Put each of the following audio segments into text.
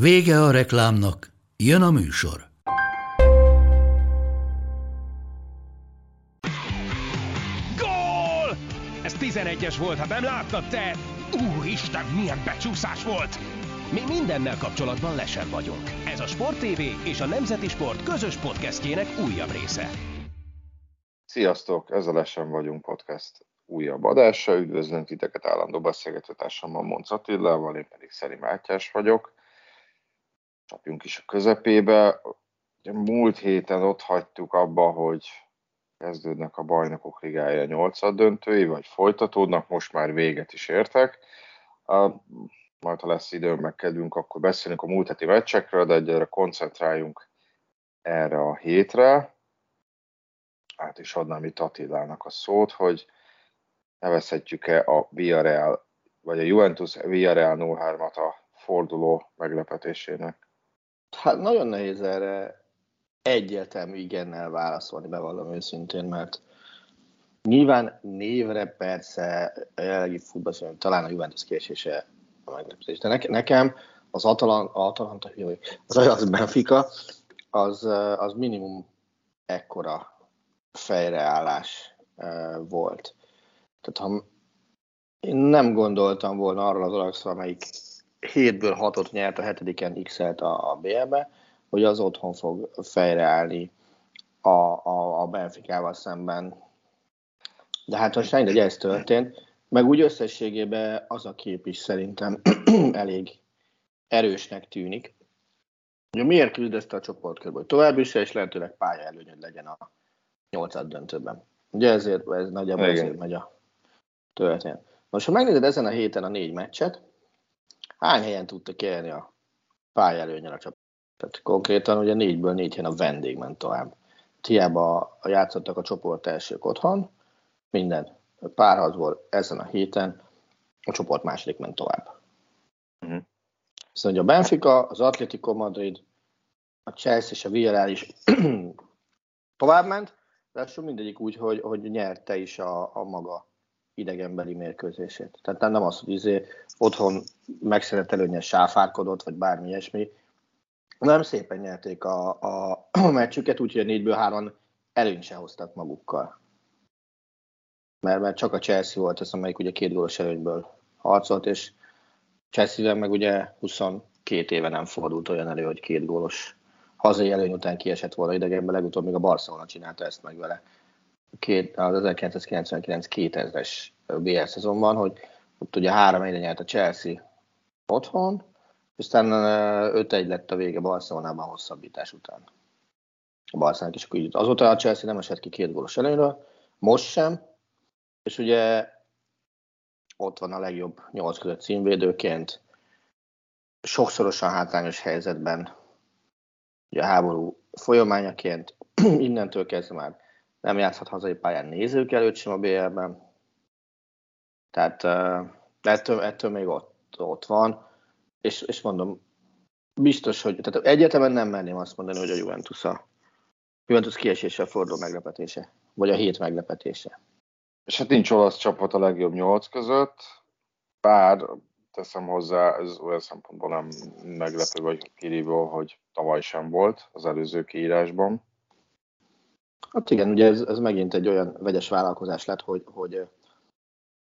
Vége a reklámnak, jön a műsor. Gól! Ez 11-es volt, ha nem láttad te! Úristen, milyen becsúszás volt! Mi mindennel kapcsolatban lesen vagyunk. Ez a Sport TV és a Nemzeti Sport közös podcastjének újabb része. Sziasztok, ez a Lesen vagyunk podcast újabb adása. Üdvözlünk titeket állandó beszélgetőtársammal Monc Attilával, én pedig Szeri Mátyás vagyok csapjunk is a közepébe. Múlt héten ott hagytuk abba, hogy kezdődnek a bajnokok ligája nyolcad döntői, vagy folytatódnak, most már véget is értek. Majd ha lesz időm, meg kedvünk, akkor beszélünk a múlt heti meccsekről, de egyre koncentráljunk erre a hétre. Hát is adnám itt Attilának a szót, hogy nevezhetjük-e a Villarreal, vagy a Juventus Villarreal 03-at a forduló meglepetésének. Hát nagyon nehéz erre egyértelmű igennel válaszolni, bevallom őszintén, mert nyilván névre persze a jelenlegi futball, talán a Juventus késése a meglepetés. De nekem az Atalan, Atalanta, az Ajax Benfica, az, az minimum ekkora fejreállás volt. Tehát ha én nem gondoltam volna arról az Ajaxra, amelyik hétből hatot nyert, a hetediken x a, a BL-be, hogy az otthon fog fejreállni a, a, a Benficával szemben. De hát most hogy ez történt. Meg úgy összességében az a kép is szerintem elég erősnek tűnik. Ugye miért küzdözte a csoportkörbe, hogy tovább is, és lehetőleg pálya előnyöd legyen a nyolcad döntőben. Ugye ezért, ez nagyjából ezért megy a történet. Most, ha megnézed ezen a héten a négy meccset, hány helyen tudtak élni a pályelőnyen a csapat? Tehát konkrétan ugye négyből négy helyen a vendég ment tovább. Hiába játszottak a csoport elsők otthon, minden párharcból ezen a héten a csoport második ment tovább. Uh-huh. Szóval a Benfica, az Atletico Madrid, a Chelsea és a Villarreal is tovább ment, de mindegyik úgy, hogy, hogy nyerte is a, a maga idegenbeli mérkőzését. Tehát nem az, hogy izé otthon megszerett előnye sáfárkodott, vagy bármi ilyesmi. Nem szépen nyerték a, a, a meccsüket, úgyhogy a négyből három előnyt se hoztak magukkal. Mert, mert csak a Chelsea volt az, amelyik ugye két gólos előnyből harcolt, és chelsea meg ugye 22 éve nem fordult olyan elő, hogy két gólos hazai előny után kiesett volna idegenben, legutóbb még a Barcelona csinálta ezt meg vele két, az 1999-2000-es BL szezonban, hogy ott ugye három egyre nyert a Chelsea otthon, aztán 5-1 lett a vége Barcelonában hosszabbítás után. A Barcelona is akkor így. Azóta a Chelsea nem esett ki két gólos előnyről, most sem, és ugye ott van a legjobb nyolc között címvédőként, sokszorosan hátrányos helyzetben, ugye a háború folyamányaként, innentől kezdve már nem játszhat hazai pályán nézők előtt sem a BL-ben. Tehát uh, ettől, ettől még ott, ott van, és, és mondom, biztos, hogy tehát egyetemen nem merném azt mondani, hogy a Juventus a Juventus kieséssel fordul meglepetése, vagy a hét meglepetése. És hát nincs olasz csapat a legjobb nyolc között, bár teszem hozzá, ez olyan szempontból nem meglepő vagy kirívó, hogy tavaly sem volt az előző kiírásban. Hát igen, ugye ez, ez megint egy olyan vegyes vállalkozás lett, hogy, hogy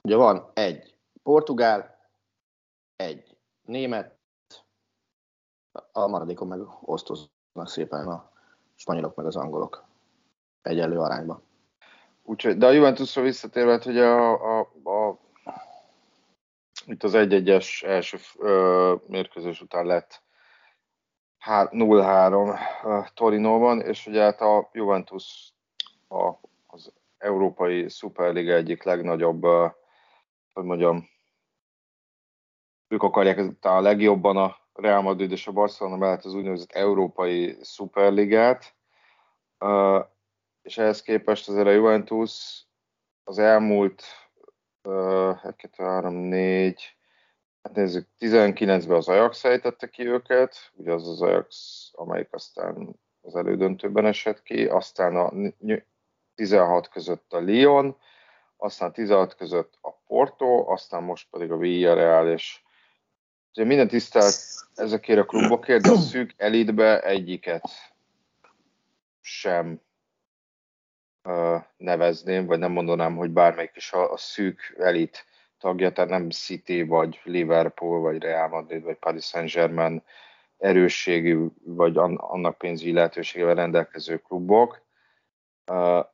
ugye van egy portugál, egy német, a maradékon meg osztoznak szépen a spanyolok meg az angolok egyenlő arányban. Úgyhogy, de a Juventusra visszatérve, hogy a, a, a itt az 1-1-es első ö, mérkőzés után lett 0-3 Torinóban, és ugye hát a Juventus a, az Európai Szuperliga egyik legnagyobb, hogy mondjam, ők akarják a legjobban a Real Madrid és a Barcelona mellett az úgynevezett Európai Szuperligát, és ehhez képest azért a Juventus az elmúlt 1, 2, 3, 4, hát nézzük, 19-ben az Ajax fejtette ki őket, ugye az az Ajax, amelyik aztán az elődöntőben esett ki, aztán a 16 között a Lyon, aztán 16 között a Porto, aztán most pedig a Villarreal, és ugye minden tisztelt ezekért a klubokért, de a szűk elitbe egyiket sem uh, nevezném, vagy nem mondanám, hogy bármelyik is a, a szűk elit tagja, tehát nem City, vagy Liverpool, vagy Real Madrid, vagy Paris Saint-Germain erősségű, vagy annak pénzügyi lehetőségével rendelkező klubok. Tehát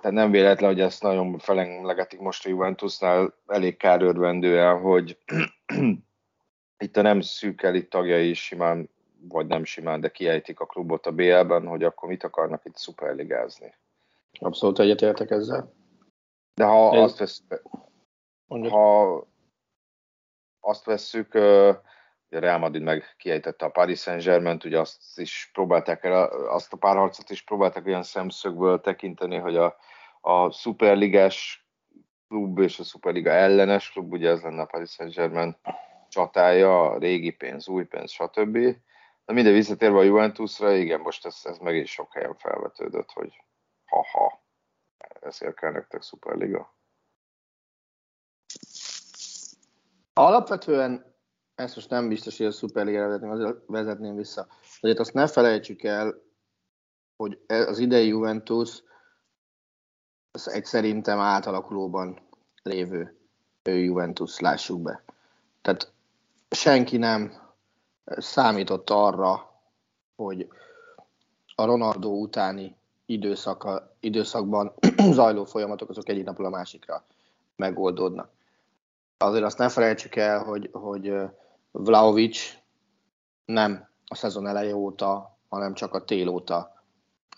nem véletlen, hogy ezt nagyon felenglegetik most a Juventusnál elég kárörvendően, hogy itt a nem szűk elit tagjai is simán, vagy nem simán, de kiejtik a klubot a BL-ben, hogy akkor mit akarnak itt szuperligázni. Abszolút egyetértek ezzel. De ha Ez... azt vesz, ha azt vesszük, a Real Madrid meg kiejtette a Paris Saint-Germain, ugye azt is próbálták el, azt a párharcot is próbálták olyan szemszögből tekinteni, hogy a, a szuperligás klub és a szuperliga ellenes klub, ugye ez lenne a Paris Saint-Germain csatája, régi pénz, új pénz, stb. De minden visszatérve a Juventusra, igen, most ez, ez megint sok helyen felvetődött, hogy ha-ha, ezért kell nektek szuperliga. Alapvetően ezt most nem biztos, hogy a szuperligára vezetném, azért vezetném vissza. Azért azt ne felejtsük el, hogy e- az idei Juventus az egy szerintem átalakulóban lévő Juventus, lássuk be. Tehát senki nem számított arra, hogy a Ronaldo utáni időszaka, időszakban zajló folyamatok azok egyik napról a másikra megoldódnak. Azért azt ne felejtsük el, hogy, hogy Vlaovic nem a szezon eleje óta, hanem csak a tél óta,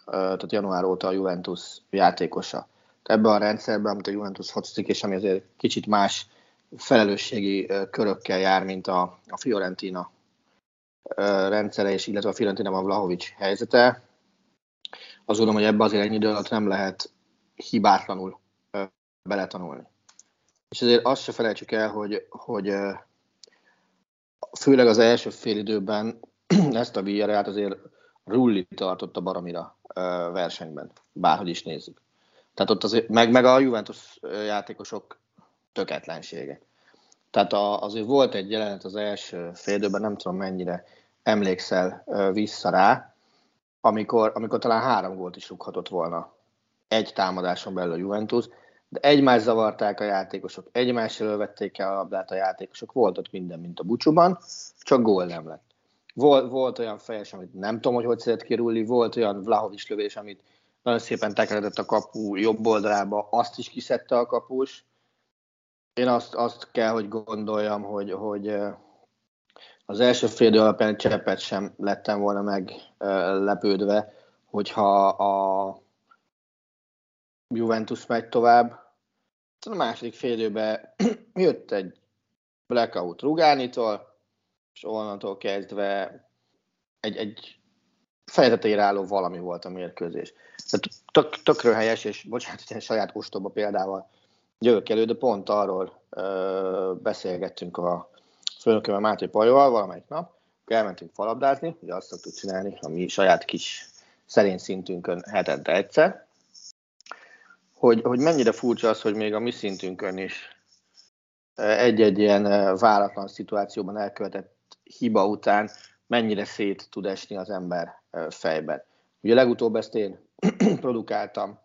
tehát január óta a Juventus játékosa. Ebben a rendszerben, amit a Juventus hotszik, és ami azért kicsit más felelősségi körökkel jár, mint a, a Fiorentina rendszere, és illetve a Fiorentina a Vlahovics helyzete. Azt gondolom, hogy ebbe azért ennyi idő alatt nem lehet hibátlanul beletanulni. És azért azt se felejtsük el, hogy, hogy főleg az első fél időben ezt a Villarreal azért Rulli tartotta baromira versenyben, bárhogy is nézzük. Tehát ott azért, meg, meg a Juventus játékosok töketlensége. Tehát a, azért volt egy jelenet az első félidőben, nem tudom mennyire emlékszel vissza rá, amikor, amikor talán három gólt is rúghatott volna egy támadáson belül a Juventus, de egymás zavarták a játékosok, egymás vették el a labdát a játékosok, volt ott minden, mint a bucsúban, csak gól nem lett. Volt, volt olyan fejes, amit nem tudom, hogy hogy szeret kirulni, volt olyan Vlahovics lövés, amit nagyon szépen tekeredett a kapu jobb oldalába, azt is kiszedte a kapus, én azt, azt kell, hogy gondoljam, hogy, hogy az első fél alapján cseppet sem lettem volna meglepődve, hogyha a Juventus megy tovább. A második fél jött egy blackout Rugánitól, és onnantól kezdve egy, egy fejezetére álló valami volt a mérkőzés. Tehát tök, tökről helyes, és bocsánat, hogy saját ostoba példával jövök elő, de pont arról ö, beszélgettünk a főnökömmel Máté Pajóval valamelyik nap, elmentünk falabdázni, ugye azt szoktuk csinálni a mi saját kis szerény szintünkön hetente egyszer, hogy, hogy mennyire furcsa az, hogy még a mi szintünkön is egy-egy ilyen váratlan szituációban elkövetett hiba után mennyire szét tud esni az ember fejben. Ugye legutóbb ezt én produkáltam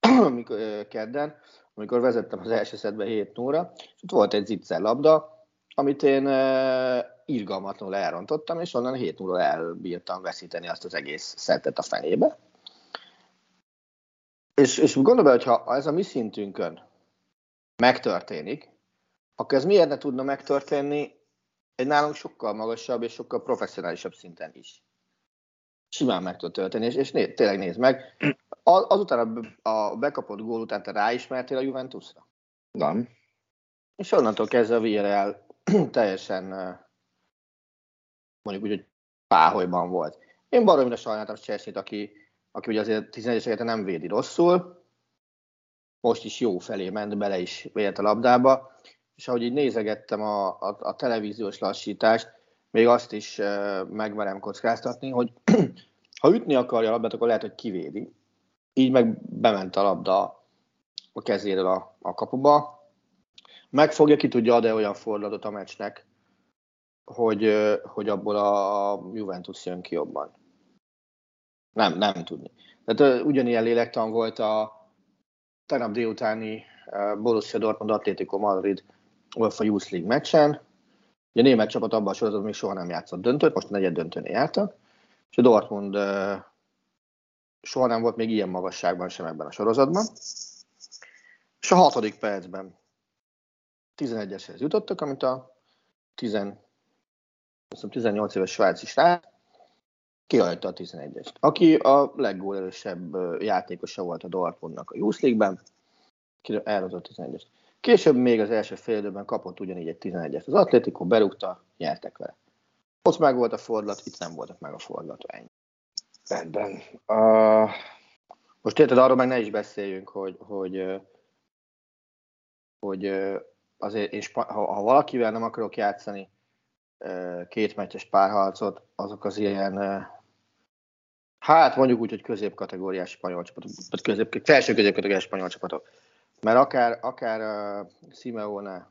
kedden, amikor vezettem az első szedbe 7 0 és ott volt egy zicser labda, amit én irgalmatlanul elrontottam, és onnan 7 0 elbírtam veszíteni azt az egész szettet a fenébe. És, és gondolj be, hogy ha ez a mi szintünkön megtörténik, akkor ez miért ne tudna megtörténni egy nálunk sokkal magasabb és sokkal professzionálisabb szinten is. Simán meg tud történni, és, és né, tényleg nézd meg, azután a, a bekapott gól után te ráismertél a Juventusra? Nem. És onnantól kezdve a Villarreal teljesen mondjuk úgy, hogy páholyban volt. Én baromira sajnáltam Chelsea-t, aki, aki ugye azért 11 nem védi rosszul, most is jó felé ment, bele is vélt a labdába, és ahogy így nézegettem a, a, a televíziós lassítást, még azt is uh, megverem kockáztatni, hogy ha ütni akarja a labdát, akkor lehet, hogy kivédi. Így meg bement a labda a kezéről a, a kapuba. Megfogja, ki tudja ad-e olyan fordulatot a meccsnek, hogy, hogy abból a Juventus jön ki jobban. Nem, nem tudni. Tehát ugyanilyen lélektan volt a tegnap délutáni Borussia Dortmund Atlético Madrid UEFA Youth League meccsen. Ugye a német csapat abban a sorozatban még soha nem játszott döntőt, most a negyed döntőn jártak, és a Dortmund soha nem volt még ilyen magasságban sem ebben a sorozatban. És a hatodik percben 11-eshez jutottak, amit a 10, 18 éves svájci srác kihagyta a 11-est, aki a leggólerősebb játékosa volt a Dortmundnak a Youth League-ben, elhozott 11-est. Később még az első fél időben kapott ugyanígy egy 11-est. Az Atlético berúgta, nyertek vele. Ott meg volt a fordulat, itt nem voltak meg a fordulat. Ennyi. Rendben. Uh... Most érted, arról meg ne is beszéljünk, hogy, hogy, hogy azért én, ha, ha valakivel nem akarok játszani két meccses párharcot, azok az ilyen hát mondjuk úgy, hogy középkategóriás spanyol csapatok, vagy közép, felső középkategóriás spanyol csapatok. Mert akár, akár uh, Simeone,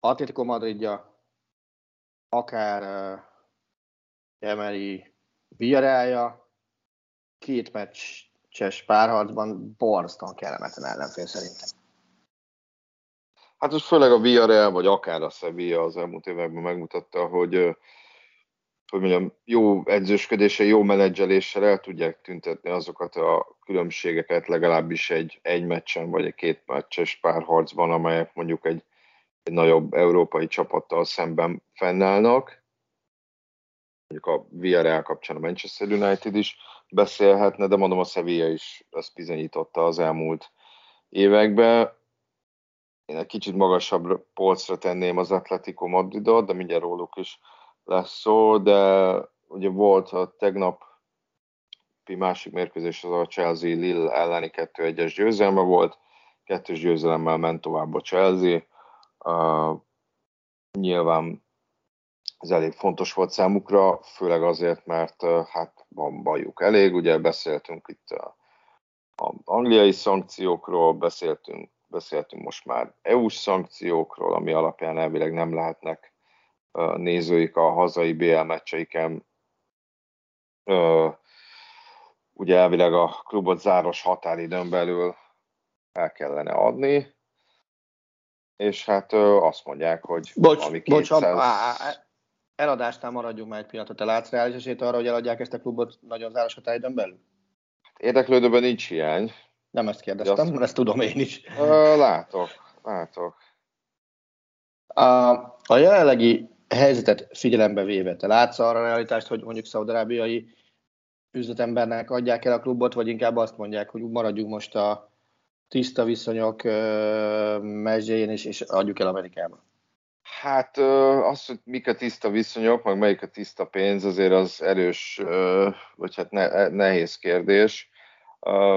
Atletico Madridja, akár uh, Emery Villarrealja, két meccses párharcban borzasztóan kellemetlen ellenfél szerintem. Hát most főleg a Villarreal, vagy akár a Sevilla az elmúlt években megmutatta, hogy hogy mondjam, jó edzősködéssel, jó menedzseléssel el tudják tüntetni azokat a különbségeket legalábbis egy, egy meccsen, vagy egy két meccses párharcban, amelyek mondjuk egy, egy nagyobb európai csapattal szemben fennállnak. Mondjuk a Villarreal kapcsán a Manchester United is beszélhetne, de mondom a Sevilla is ezt bizonyította az elmúlt években. Én egy kicsit magasabb polcra tenném az Atletico Madridot, de mindjárt róluk is lesz szó, de ugye volt a tegnap másik mérkőzés az a Chelsea Lille elleni 2-1-es győzelme volt, kettős győzelemmel ment tovább a Chelsea. Uh, nyilván ez elég fontos volt számukra, főleg azért, mert uh, hát van bajuk elég, ugye beszéltünk itt a, a angliai szankciókról, beszéltünk, beszéltünk most már EU-s szankciókról, ami alapján elvileg nem lehetnek nézőik a hazai BL meccseiken ugye elvileg a klubot záros határidőn belül el kellene adni, és hát azt mondják, hogy bocs, ami 200... Bocs, eladásnál maradjunk már egy pillanatot. Te látsz reális esélyt arra, hogy eladják ezt a klubot nagyon záros határidőn belül? Hát érdeklődőben nincs hiány. Nem ezt kérdeztem, azt... ezt tudom én is. Látok, látok. A, a jelenlegi helyzetet figyelembe véve, te látsz arra a realitást, hogy mondjuk szaudarábiai üzletembernek adják el a klubot, vagy inkább azt mondják, hogy maradjunk most a tiszta viszonyok mezsjén, és, és adjuk el Amerikába? Hát az, hogy mik a tiszta viszonyok, meg melyik a tiszta pénz, azért az erős, vagy hát nehéz kérdés.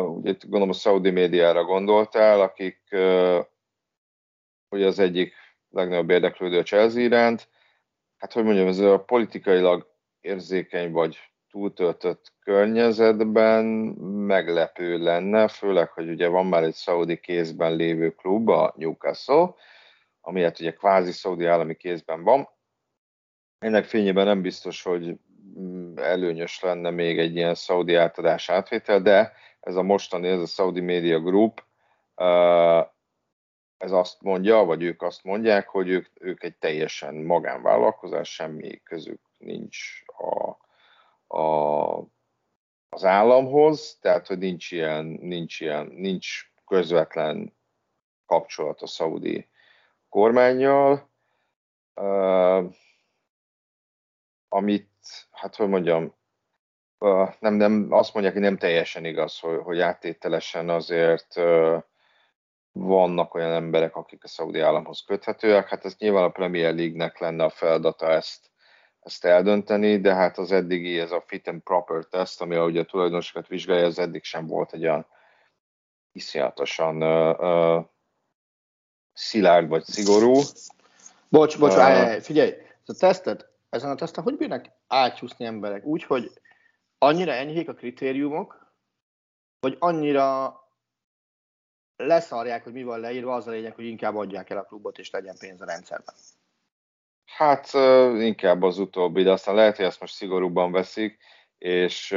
Ugye itt gondolom a Saudi médiára gondoltál, akik ugye az egyik legnagyobb érdeklődő a Chelsea iránt, hát hogy mondjam, ez a politikailag érzékeny vagy túltöltött környezetben meglepő lenne, főleg, hogy ugye van már egy szaudi kézben lévő klub, a Newcastle, ami hát ugye kvázi szaudi állami kézben van. Ennek fényében nem biztos, hogy mm, előnyös lenne még egy ilyen szaudi átadás átvétel, de ez a mostani, ez a Saudi Media Group, ez azt mondja, vagy ők azt mondják, hogy ők, ők egy teljesen magánvállalkozás, semmi közük nincs a, a, az államhoz, tehát hogy nincs ilyen, nincs ilyen, nincs közvetlen kapcsolat a szaudi kormányjal, amit, hát hogy mondjam, nem, nem, azt mondják, hogy nem teljesen igaz, hogy, hogy áttételesen azért vannak olyan emberek, akik a szaudi államhoz köthetőek. Hát ez nyilván a Premier League-nek lenne a feladata ezt, ezt eldönteni, de hát az eddigi, ez a fit and proper test, ami ugye a tulajdonosokat vizsgálja, az eddig sem volt egy olyan iszonyatosan uh, uh, szilárd vagy szigorú. Bocs, bocs, uh, figyelj, ez a tesztet, ezen a teszten hogy bírnak átcsúszni emberek? Úgy, hogy annyira enyhék a kritériumok, vagy annyira leszarják, hogy mi van leírva, az a lényeg, hogy inkább adják el a klubot, és legyen pénz a rendszerben. Hát inkább az utóbbi, de aztán lehet, hogy ezt most szigorúbban veszik, és,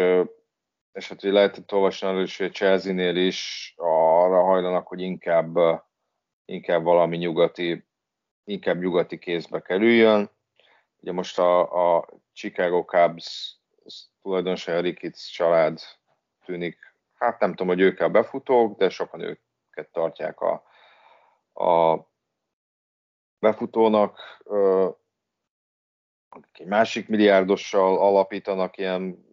és hát hogy lehetett olvasni arról is, hogy Chelsea-nél is arra hajlanak, hogy inkább, inkább valami nyugati, inkább nyugati kézbe kerüljön. Ugye most a, a Chicago Cubs tulajdonosa a Ricketts család tűnik, hát nem tudom, hogy ők a befutók, de sokan őket tartják a, a befutónak, egy másik milliárdossal alapítanak ilyen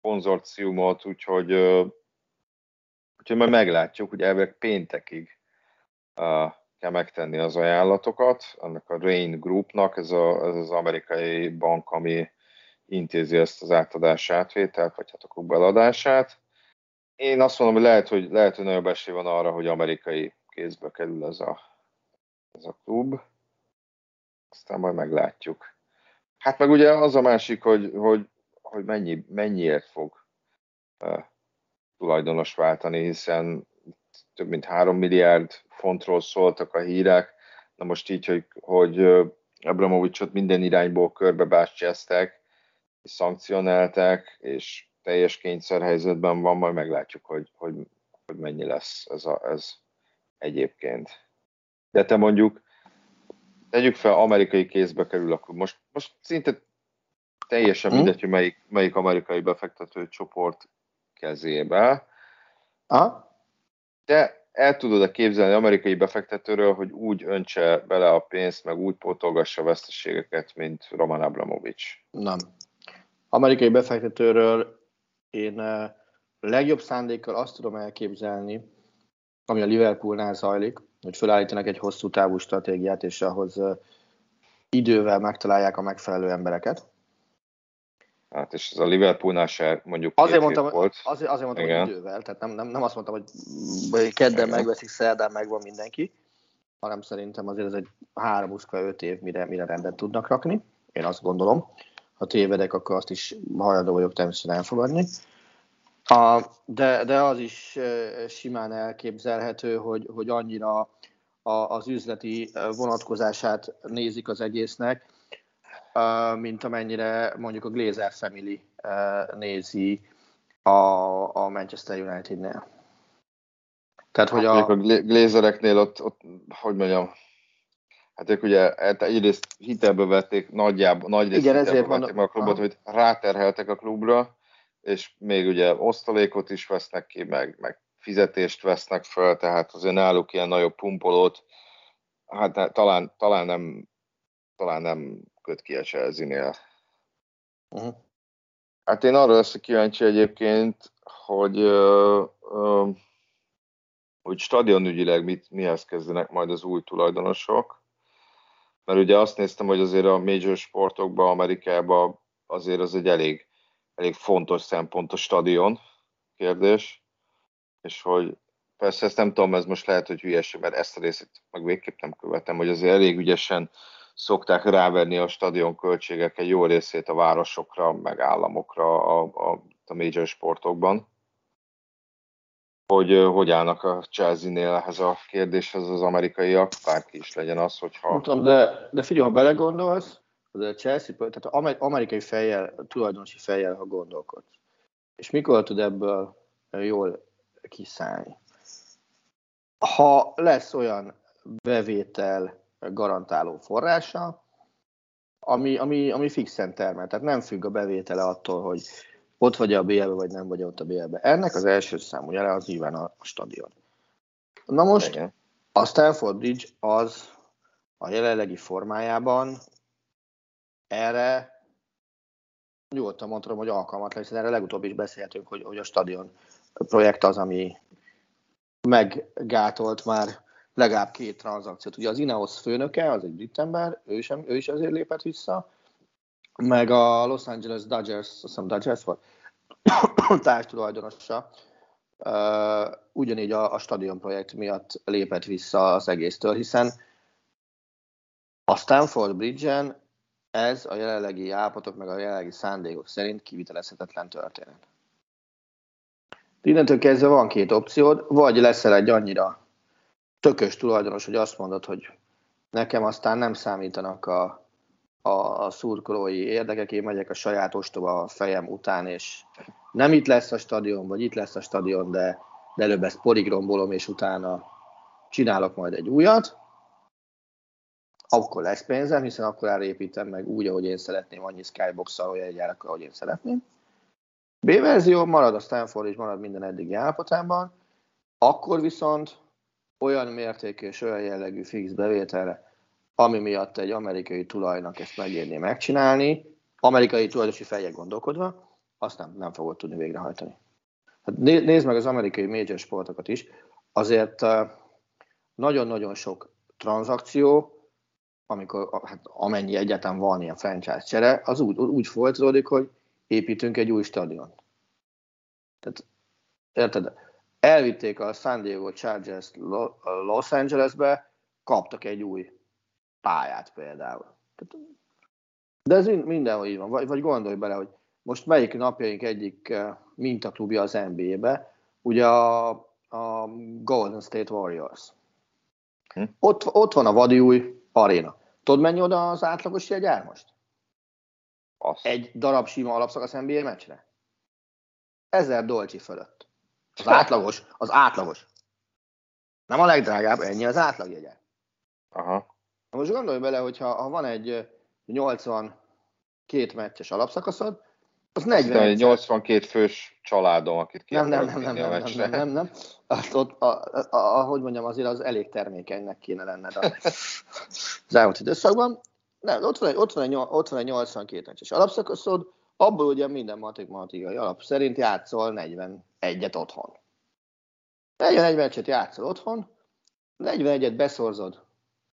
konzorciumot, úgyhogy, úgyhogy majd meglátjuk, hogy elvileg péntekig kell megtenni az ajánlatokat. Annak a Rain Groupnak, ez, a, ez az amerikai bank, ami intézi ezt az átadás átvételt, vagy hát a klub. Én azt mondom, hogy lehet, hogy, lehet, hogy nagyobb esély van arra, hogy amerikai kézbe kerül ez a, ez a klub. Aztán majd meglátjuk. Hát meg ugye az a másik, hogy, hogy, hogy mennyi, mennyiért fog uh, tulajdonos váltani, hiszen több mint 3 milliárd fontról szóltak a hírek. Na most így, hogy, hogy Abramovicsot minden irányból körbebástyázták, és szankcionálták, és teljes kényszerhelyzetben van, majd meglátjuk, hogy, hogy, hogy mennyi lesz ez, a, ez egyébként. De te mondjuk tegyük fel, amerikai kézbe kerül a klub. Most, most szinte teljesen hmm. mindegy, hogy melyik, melyik amerikai befektető csoport kezébe. Aha. De el tudod-e képzelni amerikai befektetőről, hogy úgy öntse bele a pénzt, meg úgy pótolgassa a veszteségeket, mint Roman Abramovics? Nem. Amerikai befektetőről én eh, legjobb szándékkal azt tudom elképzelni, ami a Liverpoolnál zajlik, hogy felállítanak egy hosszú távú stratégiát, és ahhoz idővel megtalálják a megfelelő embereket. Hát és ez a Liverpoolnál se mondjuk azért mondtam, volt. Azért, azért mondtam, Igen. hogy idővel, tehát nem, nem, nem azt mondtam, hogy kedden Igen. megveszik, szerdán megvan mindenki, hanem szerintem azért ez egy 3-5 év, mire, mire rendet tudnak rakni. Én azt gondolom. Ha tévedek, akkor azt is hajlandó vagyok természetesen elfogadni. A, de, de az is simán elképzelhető, hogy, hogy annyira a, az üzleti vonatkozását nézik az egésznek, mint amennyire mondjuk a Glazer Family nézi a, a Manchester United-nél. Tehát, hogy hát, a... a Glazereknél ott, ott, hogy mondjam, hát ők ugye hát egyrészt hitelbe vették nagyjából, nagy részt Igen, ezért vették meg a klubot, hogy ráterheltek a klubra, és még ugye osztalékot is vesznek ki, meg, meg fizetést vesznek föl, tehát azért náluk ilyen nagyobb pumpolót, hát talán, talán, nem, talán nem köt ki a Chelsea-nél. Uh-huh. Hát én arra leszek kíváncsi egyébként, hogy, uh, uh, hogy stadionügyileg mit, mihez kezdenek majd az új tulajdonosok, mert ugye azt néztem, hogy azért a major sportokban, Amerikában azért az egy elég elég fontos szempont a stadion kérdés, és hogy persze ezt nem tudom, ez most lehet, hogy hülyeség, mert ezt a részét meg végképp nem követem, hogy azért elég ügyesen szokták ráverni a stadion költségek egy jó részét a városokra, meg államokra a, a, a major sportokban. Hogy hogy állnak a Chelsea-nél ehhez a kérdéshez az amerikaiak, bárki is legyen az, hogyha... Tudom, de, de figyelj, ha belegondolsz, az a Chelsea, tehát amerikai fejjel, tulajdonosi fejjel, ha gondolkodsz. És mikor tud ebből jól kiszállni? Ha lesz olyan bevétel garantáló forrása, ami, ami, ami fixen termel, tehát nem függ a bevétele attól, hogy ott vagy a BL-be, vagy nem vagy ott a BL-be. Ennek az első számú jele az nyilván a, a stadion. Na most Igen. a Stanford Bridge az a jelenlegi formájában erre nyugodtan mondhatom, hogy alkalmatlan, hiszen erre legutóbb is beszéltünk, hogy, hogy a stadion projekt az, ami meggátolt már legalább két tranzakciót. Ugye az Ineos főnöke, az egy brit ember, ő, sem, ő is azért lépett vissza. Meg a Los Angeles Dodgers, azt hiszem Dodgers volt, társtulajdonosa, uh, ugyanígy a, a stadion projekt miatt lépett vissza az egésztől, hiszen a Stanford Bridge-en ez a jelenlegi állapotok, meg a jelenlegi szándékok szerint kivitelezhetetlen történet. Innentől kezdve van két opciód, vagy leszel egy annyira tökös tulajdonos, hogy azt mondod, hogy nekem aztán nem számítanak a, a, a szurkolói érdekek, én megyek a saját ostoba fejem után, és nem itt lesz a stadion, vagy itt lesz a stadion, de, de előbb ezt poligrombolom, és utána csinálok majd egy újat, akkor lesz pénzem, hiszen akkor elépítem meg úgy, ahogy én szeretném, annyi skybox hogy egy ahogy én szeretném. B verzió marad a Stanford és marad minden eddigi állapotában, akkor viszont olyan mértékű és olyan jellegű fix bevételre, ami miatt egy amerikai tulajnak ezt megérni megcsinálni, amerikai tulajdosi fejjel gondolkodva, azt nem, nem fogod tudni végrehajtani. Hát nézd meg az amerikai major sportokat is, azért nagyon-nagyon sok tranzakció, amikor, hát amennyi egyáltalán van ilyen franchise csere, az úgy, úgy folytatódik, hogy építünk egy új stadion. Tehát, érted? Elvitték a San Diego Chargers Los Angelesbe, kaptak egy új pályát például. De ez mindenhol így van. Vagy, vagy gondolj bele, hogy most melyik napjaink egyik eh, mintaklubja az NBA-be, ugye a, a Golden State Warriors. Hm? Ott, ott van a vadi új aréna. Tudod, mennyi oda az átlagos jegyár most? Azt. Egy darab sima alapszakasz NBA meccsre? Ezer dolcsi fölött. Az átlagos, az átlagos. Nem a legdrágább, ennyi az átlagjegye. Aha. Most gondolj bele, hogyha ha van egy 82 meccses alapszakaszod, az 40 egy 82 fős családom, akit ki nem, nem, nem, nem, nem, nem, nem, nem, nem. Azt ott, a, a, a, ahogy mondjam, azért az elég termékenynek kéne lenned a, az elmúlt időszakban. Nem, ott van egy, ott van egy, ott van egy 82 meccses alapszakaszod, abból ugye minden matematikai alap szerint játszol 41-et otthon. 41 meccset játszol otthon, 41-et beszorzod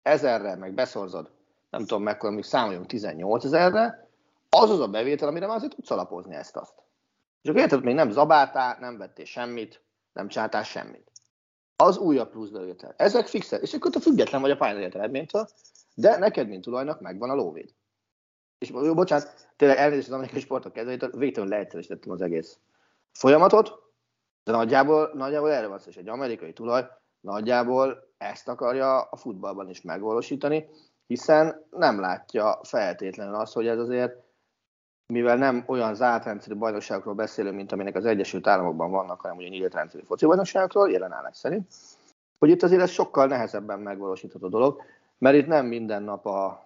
ezerre, meg beszorzod, nem tudom mekkora, még számoljunk 18 ezerre, az az a bevétel, amire már azért tudsz alapozni ezt-azt. És akkor érted, még nem zabáltál, nem vettél semmit, nem csináltál semmit. Az újabb plusz bevétel. Ezek fixek, és akkor te független vagy a pályán eredménytől, de neked, mint tulajnak, megvan a lóvéd. És jó, bocsánat, tényleg elnézést az amerikai sportok kezdőjétől, végtelen leegyszerűsítettem az egész folyamatot, de nagyjából, nagyjából erre van szó, és egy amerikai tulaj nagyjából ezt akarja a futballban is megvalósítani, hiszen nem látja feltétlenül azt, hogy ez azért, mivel nem olyan zárt rendszerű bajnokságokról beszélünk, mint aminek az Egyesült Államokban vannak, hanem ugye nyílt rendszerű foci bajnokságokról, jelenállás szerint, hogy itt azért ez sokkal nehezebben megvalósítható dolog, mert itt nem minden nap a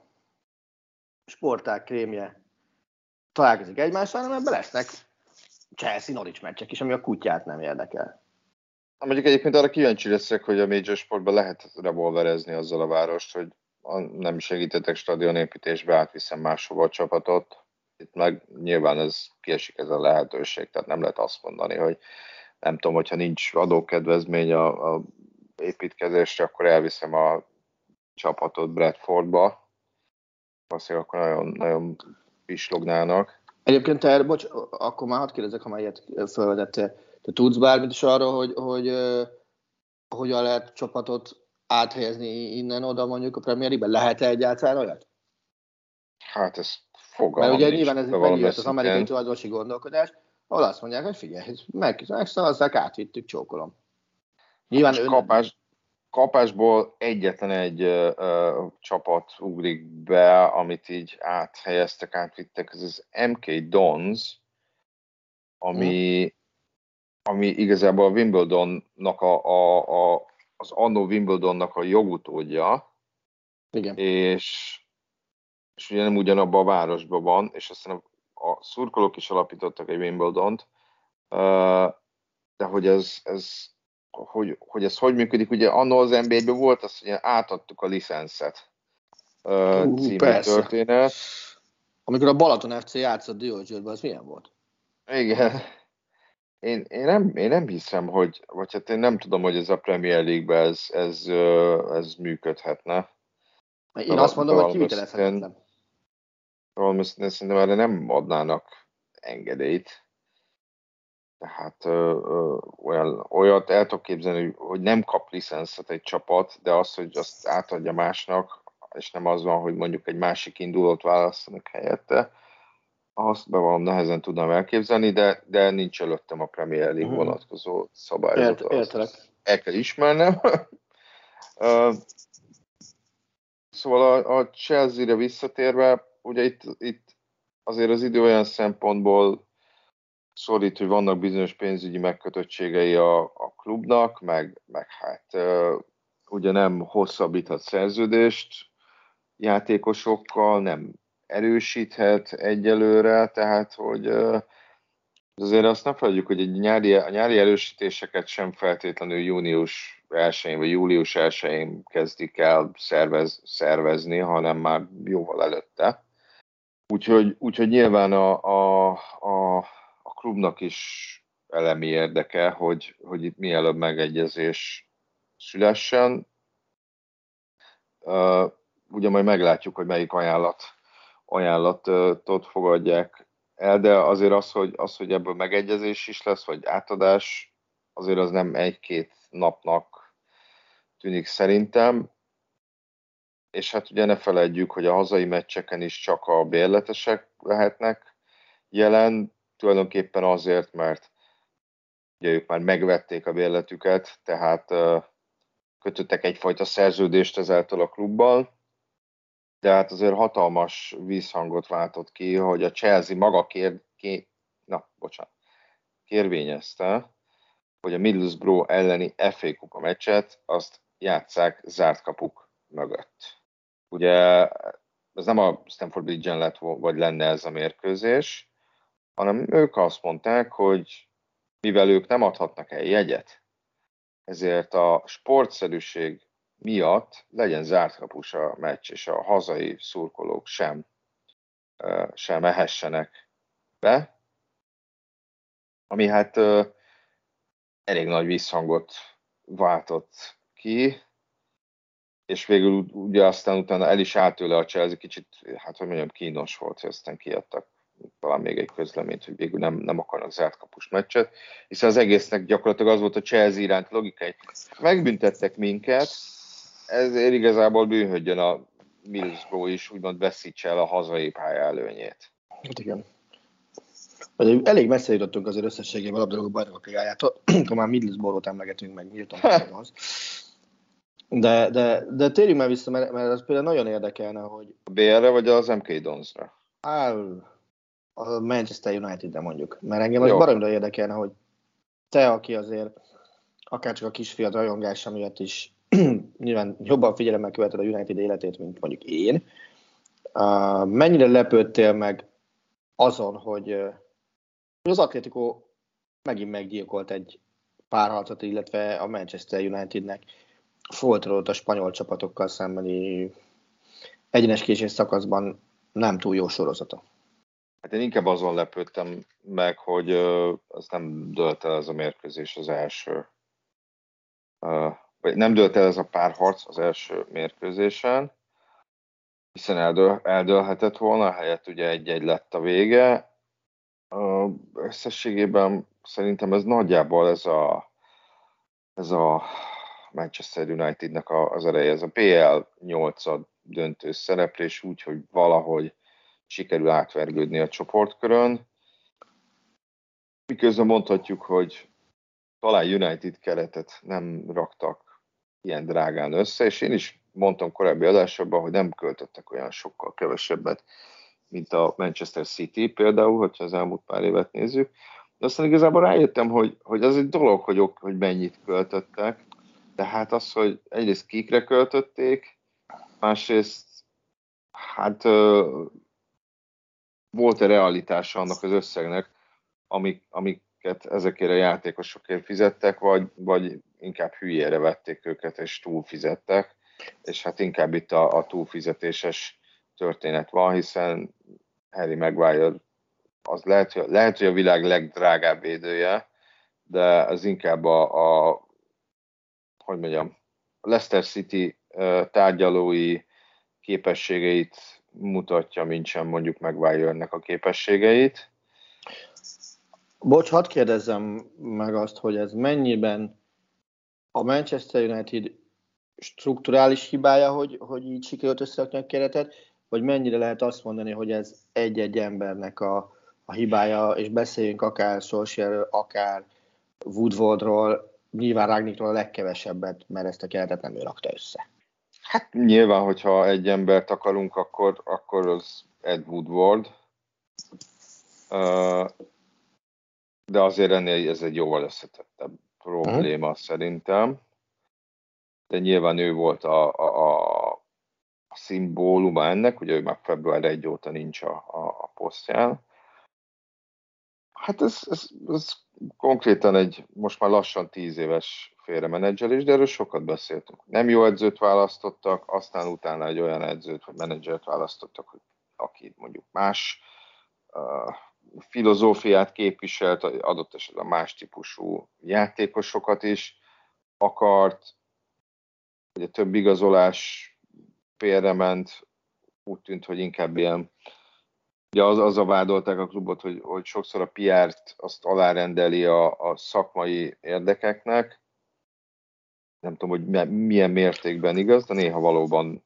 sporták krémje találkozik egymással, hanem ebben lesznek Chelsea-Norwich meccsek is, ami a kutyát nem érdekel. Mondjuk egyébként arra kíváncsi leszek, hogy a Major Sportban lehet revolverezni azzal a várost, hogy nem segítetek stadionépítésbe, átviszem máshova a csapatot. Itt meg nyilván ez kiesik ez a lehetőség, tehát nem lehet azt mondani, hogy nem tudom, hogyha nincs adókedvezmény a, a építkezésre, akkor elviszem a csapatot Bradfordba. Valószínűleg akkor nagyon, nagyon pislognának. Egyébként te, bocs, akkor már hadd kérdezek, ha már ilyet felvetettél te tudsz bármit is arról, hogy, hogy hogyan lehet csapatot áthelyezni innen oda mondjuk a Premier League-ben? Lehet-e egyáltalán olyat? Hát ez fogalmam Mert ugye nyilván ez megjött az amerikai tulajdonosi gondolkodás, ahol azt mondják, hogy figyelj, meg, megszavazzák, átvittük, csókolom. Nyilván ön... kapás, kapásból egyetlen egy ö, ö, csapat ugrik be, amit így áthelyeztek, átvittek, ez az MK Dons, ami, hmm ami igazából a Wimbledonnak a, a, a, az annó Wimbledonnak a jogutódja, Igen. És, és ugye nem ugyanabban a városban van, és aztán a, a szurkolók is alapítottak egy Wimbledont, de hogy ez, ez hogy, hogy ez hogy működik, ugye annó az NBA-ben volt az, hogy átadtuk a licenszet című persze. történet. Amikor a Balaton FC játszott Diógyőrben, az milyen volt? Igen, én, én, nem, én nem hiszem, hogy, vagy hát én nem tudom, hogy ez a Premier League-ben ez, ez, ez működhetne. Én azt mondom, hogy kivitelezhetetlen. Valószínűleg szerintem erre nem adnának engedélyt. Tehát ö, ö, olyan, olyat el tudok képzelni, hogy nem kap licenszet egy csapat, de az, hogy azt átadja másnak, és nem az van, hogy mondjuk egy másik indulót választanak helyette, azt bevallom nehezen tudnám elképzelni, de, de nincs előttem a Premier League uh-huh. vonatkozó szabályzat. Ért, értelek. El kell ismernem. szóval a, a Chelsea-re visszatérve, ugye itt, itt azért az idő olyan szempontból szorít, hogy vannak bizonyos pénzügyi megkötöttségei a, a klubnak, meg, meg hát ugye nem hosszabbíthat szerződést játékosokkal, nem erősíthet egyelőre, tehát hogy azért azt nem felejtjük, hogy egy nyári, a nyári erősítéseket sem feltétlenül június 1 vagy július 1 kezdik el szervez, szervezni, hanem már jóval előtte. Úgyhogy, úgyhogy nyilván a, a, a, a klubnak is elemi érdeke, hogy, hogy itt mielőbb megegyezés szülessen. Uh, ugye majd meglátjuk, hogy melyik ajánlat ajánlatot fogadják el, de azért az, hogy, az, hogy ebből megegyezés is lesz, vagy átadás, azért az nem egy-két napnak tűnik szerintem. És hát ugye ne felejtjük, hogy a hazai meccseken is csak a bérletesek lehetnek jelen, tulajdonképpen azért, mert ugye ők már megvették a bérletüket, tehát kötöttek egyfajta szerződést ezáltal a klubbal, de hát azért hatalmas vízhangot váltott ki, hogy a Chelsea maga kér, kér na, bocsánat, kérvényezte, hogy a Middlesbrough elleni FA kupa meccset azt játszák zárt kapuk mögött. Ugye ez nem a Stanford Bridge-en lett, vagy lenne ez a mérkőzés, hanem ők azt mondták, hogy mivel ők nem adhatnak el jegyet, ezért a sportszerűség miatt legyen zárt kapus a meccs, és a hazai szurkolók sem, sem ehessenek be, ami hát elég nagy visszhangot váltott ki, és végül ugye aztán utána el is állt tőle a Chelsea, kicsit, hát hogy mondjam, kínos volt, hogy aztán kiadtak talán még egy közleményt, hogy végül nem, nem akarnak zárt kapus meccset, hiszen az egésznek gyakorlatilag az volt a Chelsea iránt logikai. Megbüntettek minket, ezért igazából bűnhődjön a Middlesbrough is, úgymond veszítse el a hazai pálya előnyét. Hát igen. Elég messze jutottunk azért összességében a labdarúgó bajnokok ligájától, akkor már Middlesbrough-ot emlegetünk meg, Milton az. De, de, de térjünk már vissza, mert, mert az például nagyon érdekelne, hogy... A BR-re vagy az MK Donsra? Á, a Manchester United-re mondjuk. Mert engem az baromra érdekelne, hogy te, aki azért akárcsak a kisfiad rajongása miatt is nyilván jobban figyelemmel követed a United életét, mint mondjuk én. Uh, mennyire lepődtél meg azon, hogy, uh, az Atletico megint meggyilkolt egy párharcot, illetve a Manchester Unitednek folytatódott a spanyol csapatokkal szembeni egyenes késés szakaszban nem túl jó sorozata. Hát én inkább azon lepődtem meg, hogy uh, az nem dölt el ez a mérkőzés az első uh, vagy nem dőlt el ez a párharc az első mérkőzésen, hiszen eldől, eldőlhetett volna, helyett ugye egy-egy lett a vége. Összességében szerintem ez nagyjából ez a, ez a Manchester Unitednek az ereje, ez a PL 8 döntő szereplés úgy, hogy valahogy sikerül átvergődni a csoportkörön. Miközben mondhatjuk, hogy talán United keretet nem raktak ilyen drágán össze, és én is mondtam korábbi adásokban, hogy nem költöttek olyan sokkal kevesebbet, mint a Manchester City például, hogyha az elmúlt pár évet nézzük. De aztán igazából rájöttem, hogy, hogy az egy dolog, hogy, hogy mennyit költöttek, tehát az, hogy egyrészt kikre költötték, másrészt hát volt-e realitása annak az összegnek, amik, amiket ezekért a játékosokért fizettek, vagy, vagy inkább hülyére vették őket, és túlfizettek, és hát inkább itt a, a túlfizetéses történet van, hiszen Harry Maguire az lehet, hogy, lehet, hogy a világ legdrágább védője, de az inkább a, a hogy mondjam, Leicester City tárgyalói képességeit mutatja, mint sem mondjuk Maguire-nek a képességeit. Bocs, hadd kérdezzem meg azt, hogy ez mennyiben a Manchester United strukturális hibája, hogy, hogy így sikerült összerakni a keretet, vagy mennyire lehet azt mondani, hogy ez egy-egy embernek a, a hibája, és beszéljünk akár Solskjaer, akár Woodwardról, nyilván Ragnikról a legkevesebbet, mert ezt a keretet nem ő rakta össze. Hát nyilván, hogyha egy embert akarunk, akkor, akkor az Ed Woodward. De azért ennél ez egy jóval összetettebb probléma uh-huh. szerintem. De nyilván ő volt a, a, a szimbóluma ennek, ugye ő már február 1 óta nincs a, a, a posztján. Hát ez, ez, ez konkrétan egy most már lassan tíz éves félremenedzselés, de erről sokat beszéltünk. Nem jó edzőt választottak, aztán utána egy olyan edzőt vagy menedzsert választottak, aki mondjuk más uh, filozófiát képviselt, adott esetben más típusú játékosokat is akart, a több igazolás félrement, úgy tűnt, hogy inkább ilyen Ugye az, az a vádolták a klubot, hogy, hogy sokszor a PR-t azt alárendeli a, a szakmai érdekeknek. Nem tudom, hogy milyen mértékben igaz, de néha valóban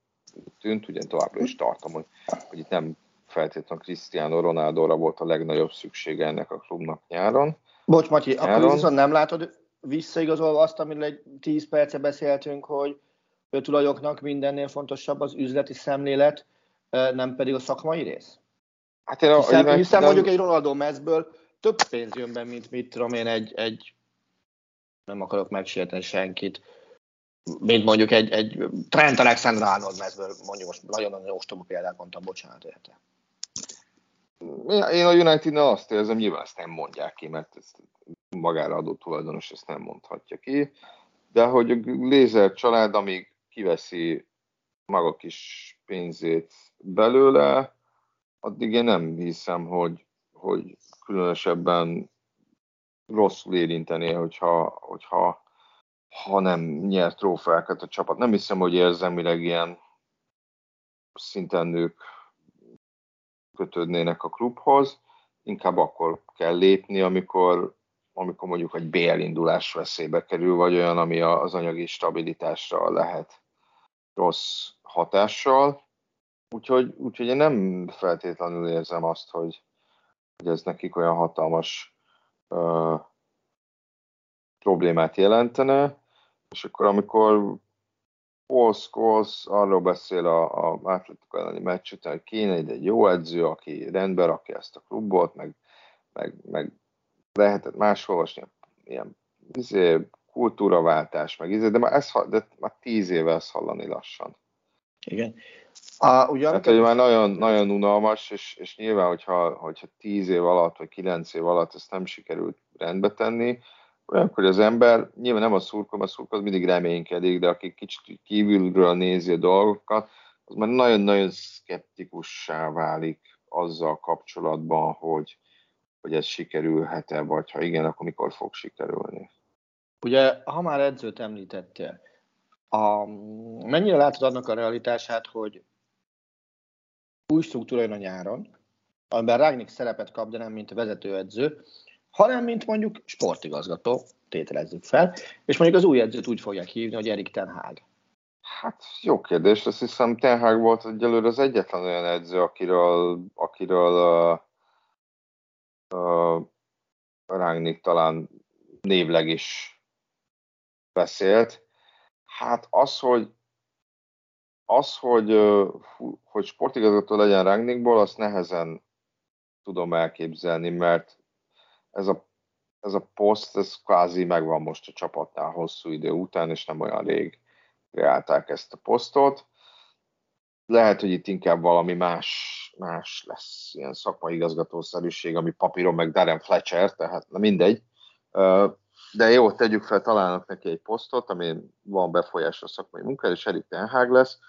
tűnt, ugye továbbra is tartom, hogy, hogy itt nem feltétlenül Cristiano Ronaldo-ra volt a legnagyobb szüksége ennek a klubnak nyáron. Bocs, Matyi, nyáron. akkor viszont nem látod visszaigazolva azt, amiről egy 10 perce beszéltünk, hogy a tulajoknak mindennél fontosabb az üzleti szemlélet, nem pedig a szakmai rész? Hát én a, hiszen, én hiszen nem... mondjuk egy Ronaldo mezből több pénz jön be, mint mit tudom én, egy, egy nem akarok megsérteni senkit, mint mondjuk egy, egy Trent Alexander Arnold mezből, mondjuk most nagyon-nagyon ostoba példát mondtam, bocsánat érte. Én a United-nál azt érzem, nyilván ezt nem mondják ki, mert ezt magára adott tulajdonos ezt nem mondhatja ki, de hogy a Lézer család, amíg kiveszi maga kis pénzét belőle, addig én nem hiszem, hogy, hogy különösebben rosszul érintené, hogyha, hogyha ha nem nyert trófeákat a csapat. Nem hiszem, hogy érzelmileg ilyen szinten nők kötődnének a klubhoz, inkább akkor kell lépni, amikor, amikor mondjuk egy BL indulás veszélybe kerül, vagy olyan, ami az anyagi stabilitásra lehet rossz hatással. Úgyhogy, úgyhogy én nem feltétlenül érzem azt, hogy, hogy ez nekik olyan hatalmas uh, problémát jelentene, és akkor amikor Paul Scholes arról beszél a, a Atletic elleni meccs után, hogy kéne egy, egy jó edző, aki rendbe rakja ezt a klubot, meg, meg, meg lehetett máshol olvasni, ilyen izé, kultúraváltás, meg izé, de már, ez, de már tíz éve ezt hallani lassan. Igen. A, ugyan, hát, hogy már nagyon, nagyon unalmas, és, és nyilván, hogyha, hogyha tíz év alatt, vagy kilenc év alatt ezt nem sikerült rendbe tenni, olyankor az ember, nyilván nem a szurkom, a szurkom mindig reménykedik, de aki kicsit kívülről nézi a dolgokat, az már nagyon-nagyon szkeptikussá válik azzal kapcsolatban, hogy, hogy ez sikerülhet-e, vagy ha igen, akkor mikor fog sikerülni. Ugye, ha már edzőt említettél, a, mennyire látod annak a realitását, hogy új struktúra jön a nyáron, amiben Ragnik szerepet kap, de nem mint vezetőedző, hanem mint mondjuk sportigazgató, tételezzük fel, és mondjuk az új edzőt úgy fogják hívni, hogy Erik Ten Hag. Hát jó kérdés, azt hiszem Ten Hag volt egyelőre az egyetlen olyan edző, akiről, akiről uh, uh, Ragnik talán névleg is beszélt. Hát az, hogy az, hogy, hogy sportigazgató legyen Rangnickból, azt nehezen tudom elképzelni, mert ez a, ez a poszt, ez kvázi megvan most a csapatnál hosszú idő után, és nem olyan rég kreálták ezt a posztot. Lehet, hogy itt inkább valami más, más lesz, ilyen szakmai igazgatószerűség, ami papíron meg Darren Fletcher, tehát na mindegy. De jó, tegyük fel, találnak neki egy posztot, ami van befolyás a szakmai munkára, és Erik Ten lesz,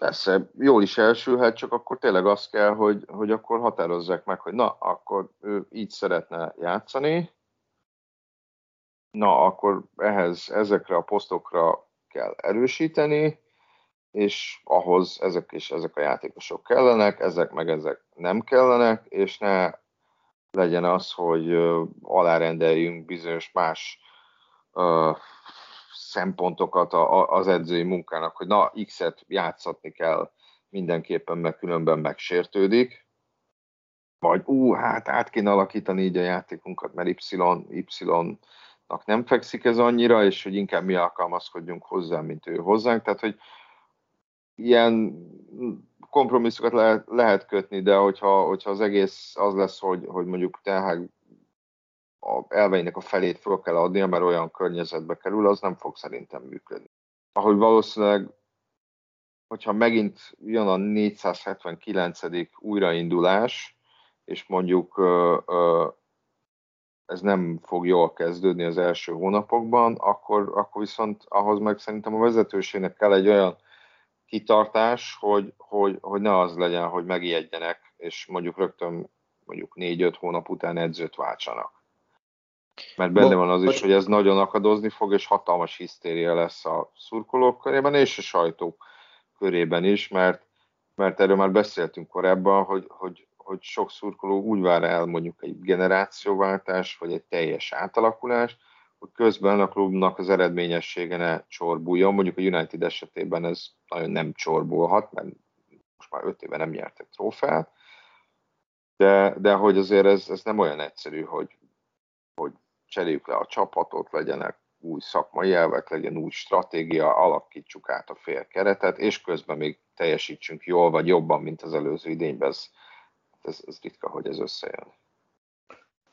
Persze, jól is elsülhet, csak akkor tényleg az kell, hogy, hogy akkor határozzák meg, hogy na, akkor ő így szeretne játszani, na, akkor ehhez, ezekre a posztokra kell erősíteni, és ahhoz ezek és ezek a játékosok kellenek, ezek meg ezek nem kellenek, és ne legyen az, hogy alárendeljünk bizonyos más szempontokat az edzői munkának, hogy na, X-et játszatni kell mindenképpen, meg különben megsértődik, vagy ú, hát át kéne alakítani így a játékunkat, mert Y, Y-nak nem fekszik ez annyira, és hogy inkább mi alkalmazkodjunk hozzá, mint ő hozzánk. Tehát, hogy ilyen kompromisszokat lehet, lehet kötni, de hogyha, hogyha az egész az lesz, hogy, hogy mondjuk tehát a elveinek a felét fel kell adnia, mert olyan környezetbe kerül, az nem fog szerintem működni. Ahogy valószínűleg, hogyha megint jön a 479. újraindulás, és mondjuk ez nem fog jól kezdődni az első hónapokban, akkor, akkor viszont ahhoz meg szerintem a vezetőségnek kell egy olyan kitartás, hogy, hogy, hogy ne az legyen, hogy megijedjenek, és mondjuk rögtön mondjuk négy-öt hónap után edzőt váltsanak. Mert benne van az is, hogy ez nagyon akadozni fog, és hatalmas hisztéria lesz a szurkolók körében, és a sajtók körében is, mert, mert erről már beszéltünk korábban, hogy, hogy, hogy sok szurkoló úgy vár el mondjuk egy generációváltás, vagy egy teljes átalakulás, hogy közben a klubnak az eredményessége ne csorbuljon. Mondjuk a United esetében ez nagyon nem csorbulhat, mert most már öt éve nem nyertek trófeát, de, de hogy azért ez, ez nem olyan egyszerű, hogy, hogy cseréljük le a csapatot, legyenek új szakmai elvek, legyen új stratégia, alakítsuk át a fél keretet, és közben még teljesítsünk jól, vagy jobban, mint az előző idényben. Ez, ez, ez ritka, hogy ez összejön.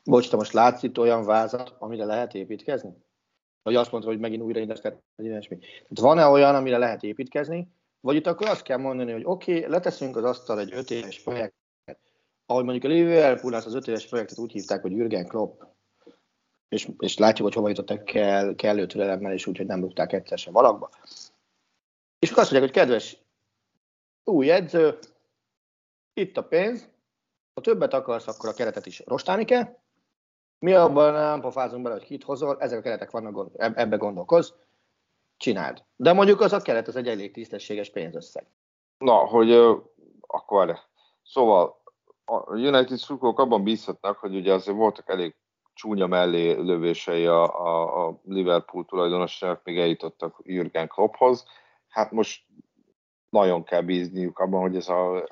Bocs, te most látsz itt olyan vázat, amire lehet építkezni? Vagy azt mondta, hogy megint újra vagy ilyesmi. Van-e olyan, amire lehet építkezni? Vagy itt akkor azt kell mondani, hogy oké, okay, leteszünk az asztal egy öt éves projektet, ahogy mondjuk a Liverpool az öt éves projektet úgy hívták, hogy Jürgen Klopp, és, és látjuk, hogy hova jutottak kell, kellő türelemmel, és úgy, hogy nem rúgták egyszer sem valakba. És akkor azt mondják, hogy kedves új edző, itt a pénz, ha többet akarsz, akkor a keretet is rostálni kell, mi abban nem pofázunk bele, hogy kit hozol, ezek a keretek vannak, ebbe gondolkoz, csináld. De mondjuk az a keret, az egy elég tisztességes pénzösszeg. Na, hogy uh, akkor Szóval a United szurkolók abban bízhatnak, hogy ugye azért voltak elég csúnya mellé lövései a, a, a Liverpool tulajdonosnak, még eljutottak Jürgen Klopphoz. Hát most nagyon kell bízniuk abban, hogy ez a,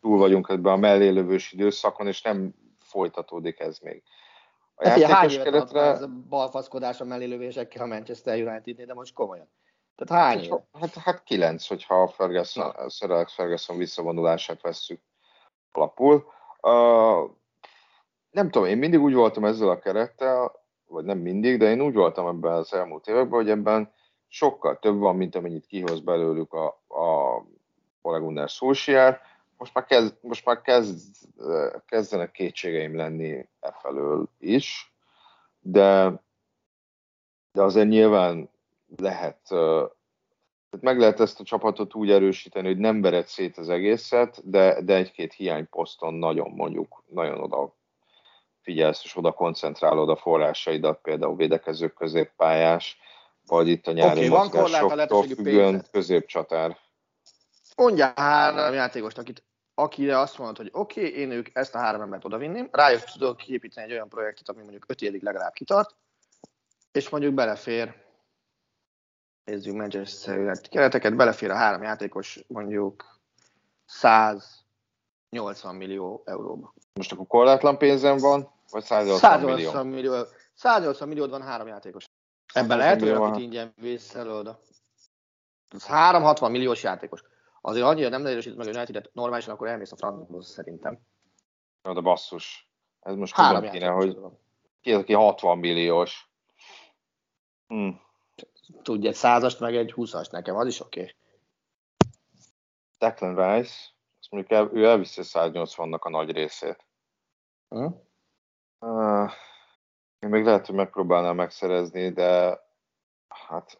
túl vagyunk ebben a mellélövős időszakon, és nem folytatódik ez még. A hát, hány évet keretre... ez a balfaszkodás a mellélövésekkel a Manchester united de most komolyan. Tehát hány hát, hát, hát kilenc, hogyha a Ferguson, Sir Alex Ferguson visszavonulását vesszük alapul. Uh, nem tudom, én mindig úgy voltam ezzel a kerettel, vagy nem mindig, de én úgy voltam ebben az elmúlt években, hogy ebben sokkal több van, mint amennyit kihoz belőlük a, a Ole Gunnar Solskjaer, most már, kezd, most már kezd, kezdenek kétségeim lenni e felől is, de, de azért nyilván lehet, tehát meg lehet ezt a csapatot úgy erősíteni, hogy nem vered szét az egészet, de, de egy-két hiányposzton nagyon mondjuk, nagyon oda figyelsz, és oda koncentrálod a forrásaidat, például védekezők középpályás, vagy itt a nyári okay, mozgásoktól függően középcsatár. Mondja három játékost, akit, akire azt mondod, hogy oké, okay, én ők ezt a három embert odavinném, rájuk tudok kiépíteni egy olyan projektet, ami mondjuk öt évig legalább kitart, és mondjuk belefér, nézzük Manchester United kereteket, belefér a három játékos mondjuk 180 millió euróba. Most akkor korlátlan pénzem van, vagy 180, 180 millió? millió 180 milliót van három játékos. Ebben lehet, hogy akit ingyen vissza oda. Ez 360 milliós játékos azért annyira nem erősít meg a United-et normálisan, akkor elmész a francba szerintem. Na de basszus. Ez most Három kéne, hogy ki az, aki 60 milliós. Hm. Tudj egy százast, meg egy húszast nekem, az is oké. Okay. Declan Rice, azt mondjuk el, ő elviszi 180-nak a nagy részét. Hm? Uh, én még lehet, hogy megpróbálnám megszerezni, de hát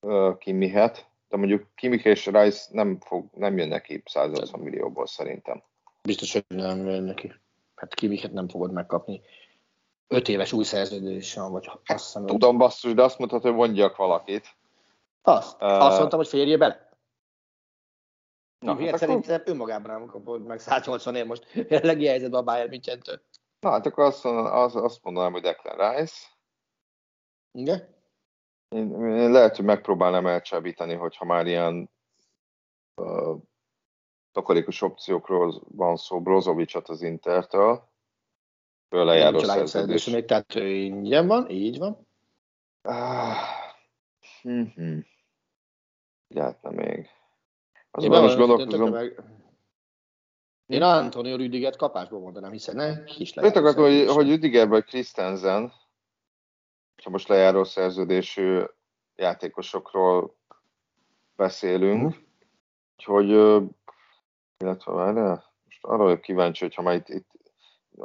uh, ki mihet de mondjuk Kimik és Rice nem, fog, nem jön neki 180 millióból szerintem. Biztos, hogy nem jön neki. Hát Kimiket nem fogod megkapni. Öt éves új szerződésen, vagy azt hiszem, Tudom, basszus, de azt mondtad, hogy mondjak valakit. Azt, uh, azt mondtam, hogy férje bele. Na, hát akkor... szerintem önmagában nem kapott meg 180 év most jelenlegi helyzetben a Bayern München-től. Na, hát akkor azt, azt, azt mondanám, hogy Declan Rice. Igen? Én, én lehet, hogy megpróbálnám elcsábítani, hogyha már ilyen uh, takarékos opciókról van szó, Brozovicsot az Intertől. Ő lejáró szerződés. Még, tehát ő ingyen van, így van. Ah, hm-hm. Lehetne még. Azonban most gondolkozom. Meg... Én Antonio Rüdiget kapásból mondanám, hiszen ne kis lehet. akartam, hogy, hogy Rüdiger vagy Christensen, ha most lejáró szerződésű játékosokról beszélünk, uh-huh. úgyhogy illetve várjál, most arra vagyok kíváncsi, hogy ha már itt, itt,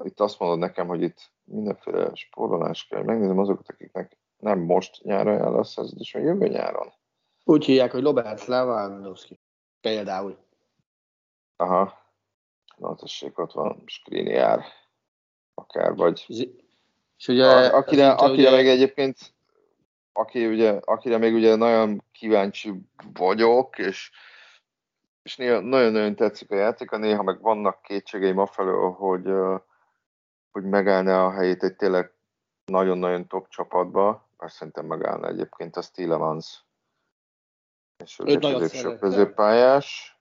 itt azt mondod nekem, hogy itt mindenféle spórolás kell, megnézem azokat, akiknek nem most nyáron jár a szerződés, hanem jövő nyáron. Úgy hívják, hogy Robert Lewandowski. Például. Aha. Na, tessék, ott van Skriniar. Akár, vagy... És ugye, a, akire, akire ugye... meg egyébként aki ugye, akire még ugye nagyon kíváncsi vagyok, és, és nagyon-nagyon tetszik a játék, néha meg vannak kétségeim afelől, hogy, hogy megállna a helyét egy tényleg nagyon-nagyon top csapatba, mert szerintem megállna egyébként a Steelemans és ő középső középpályás,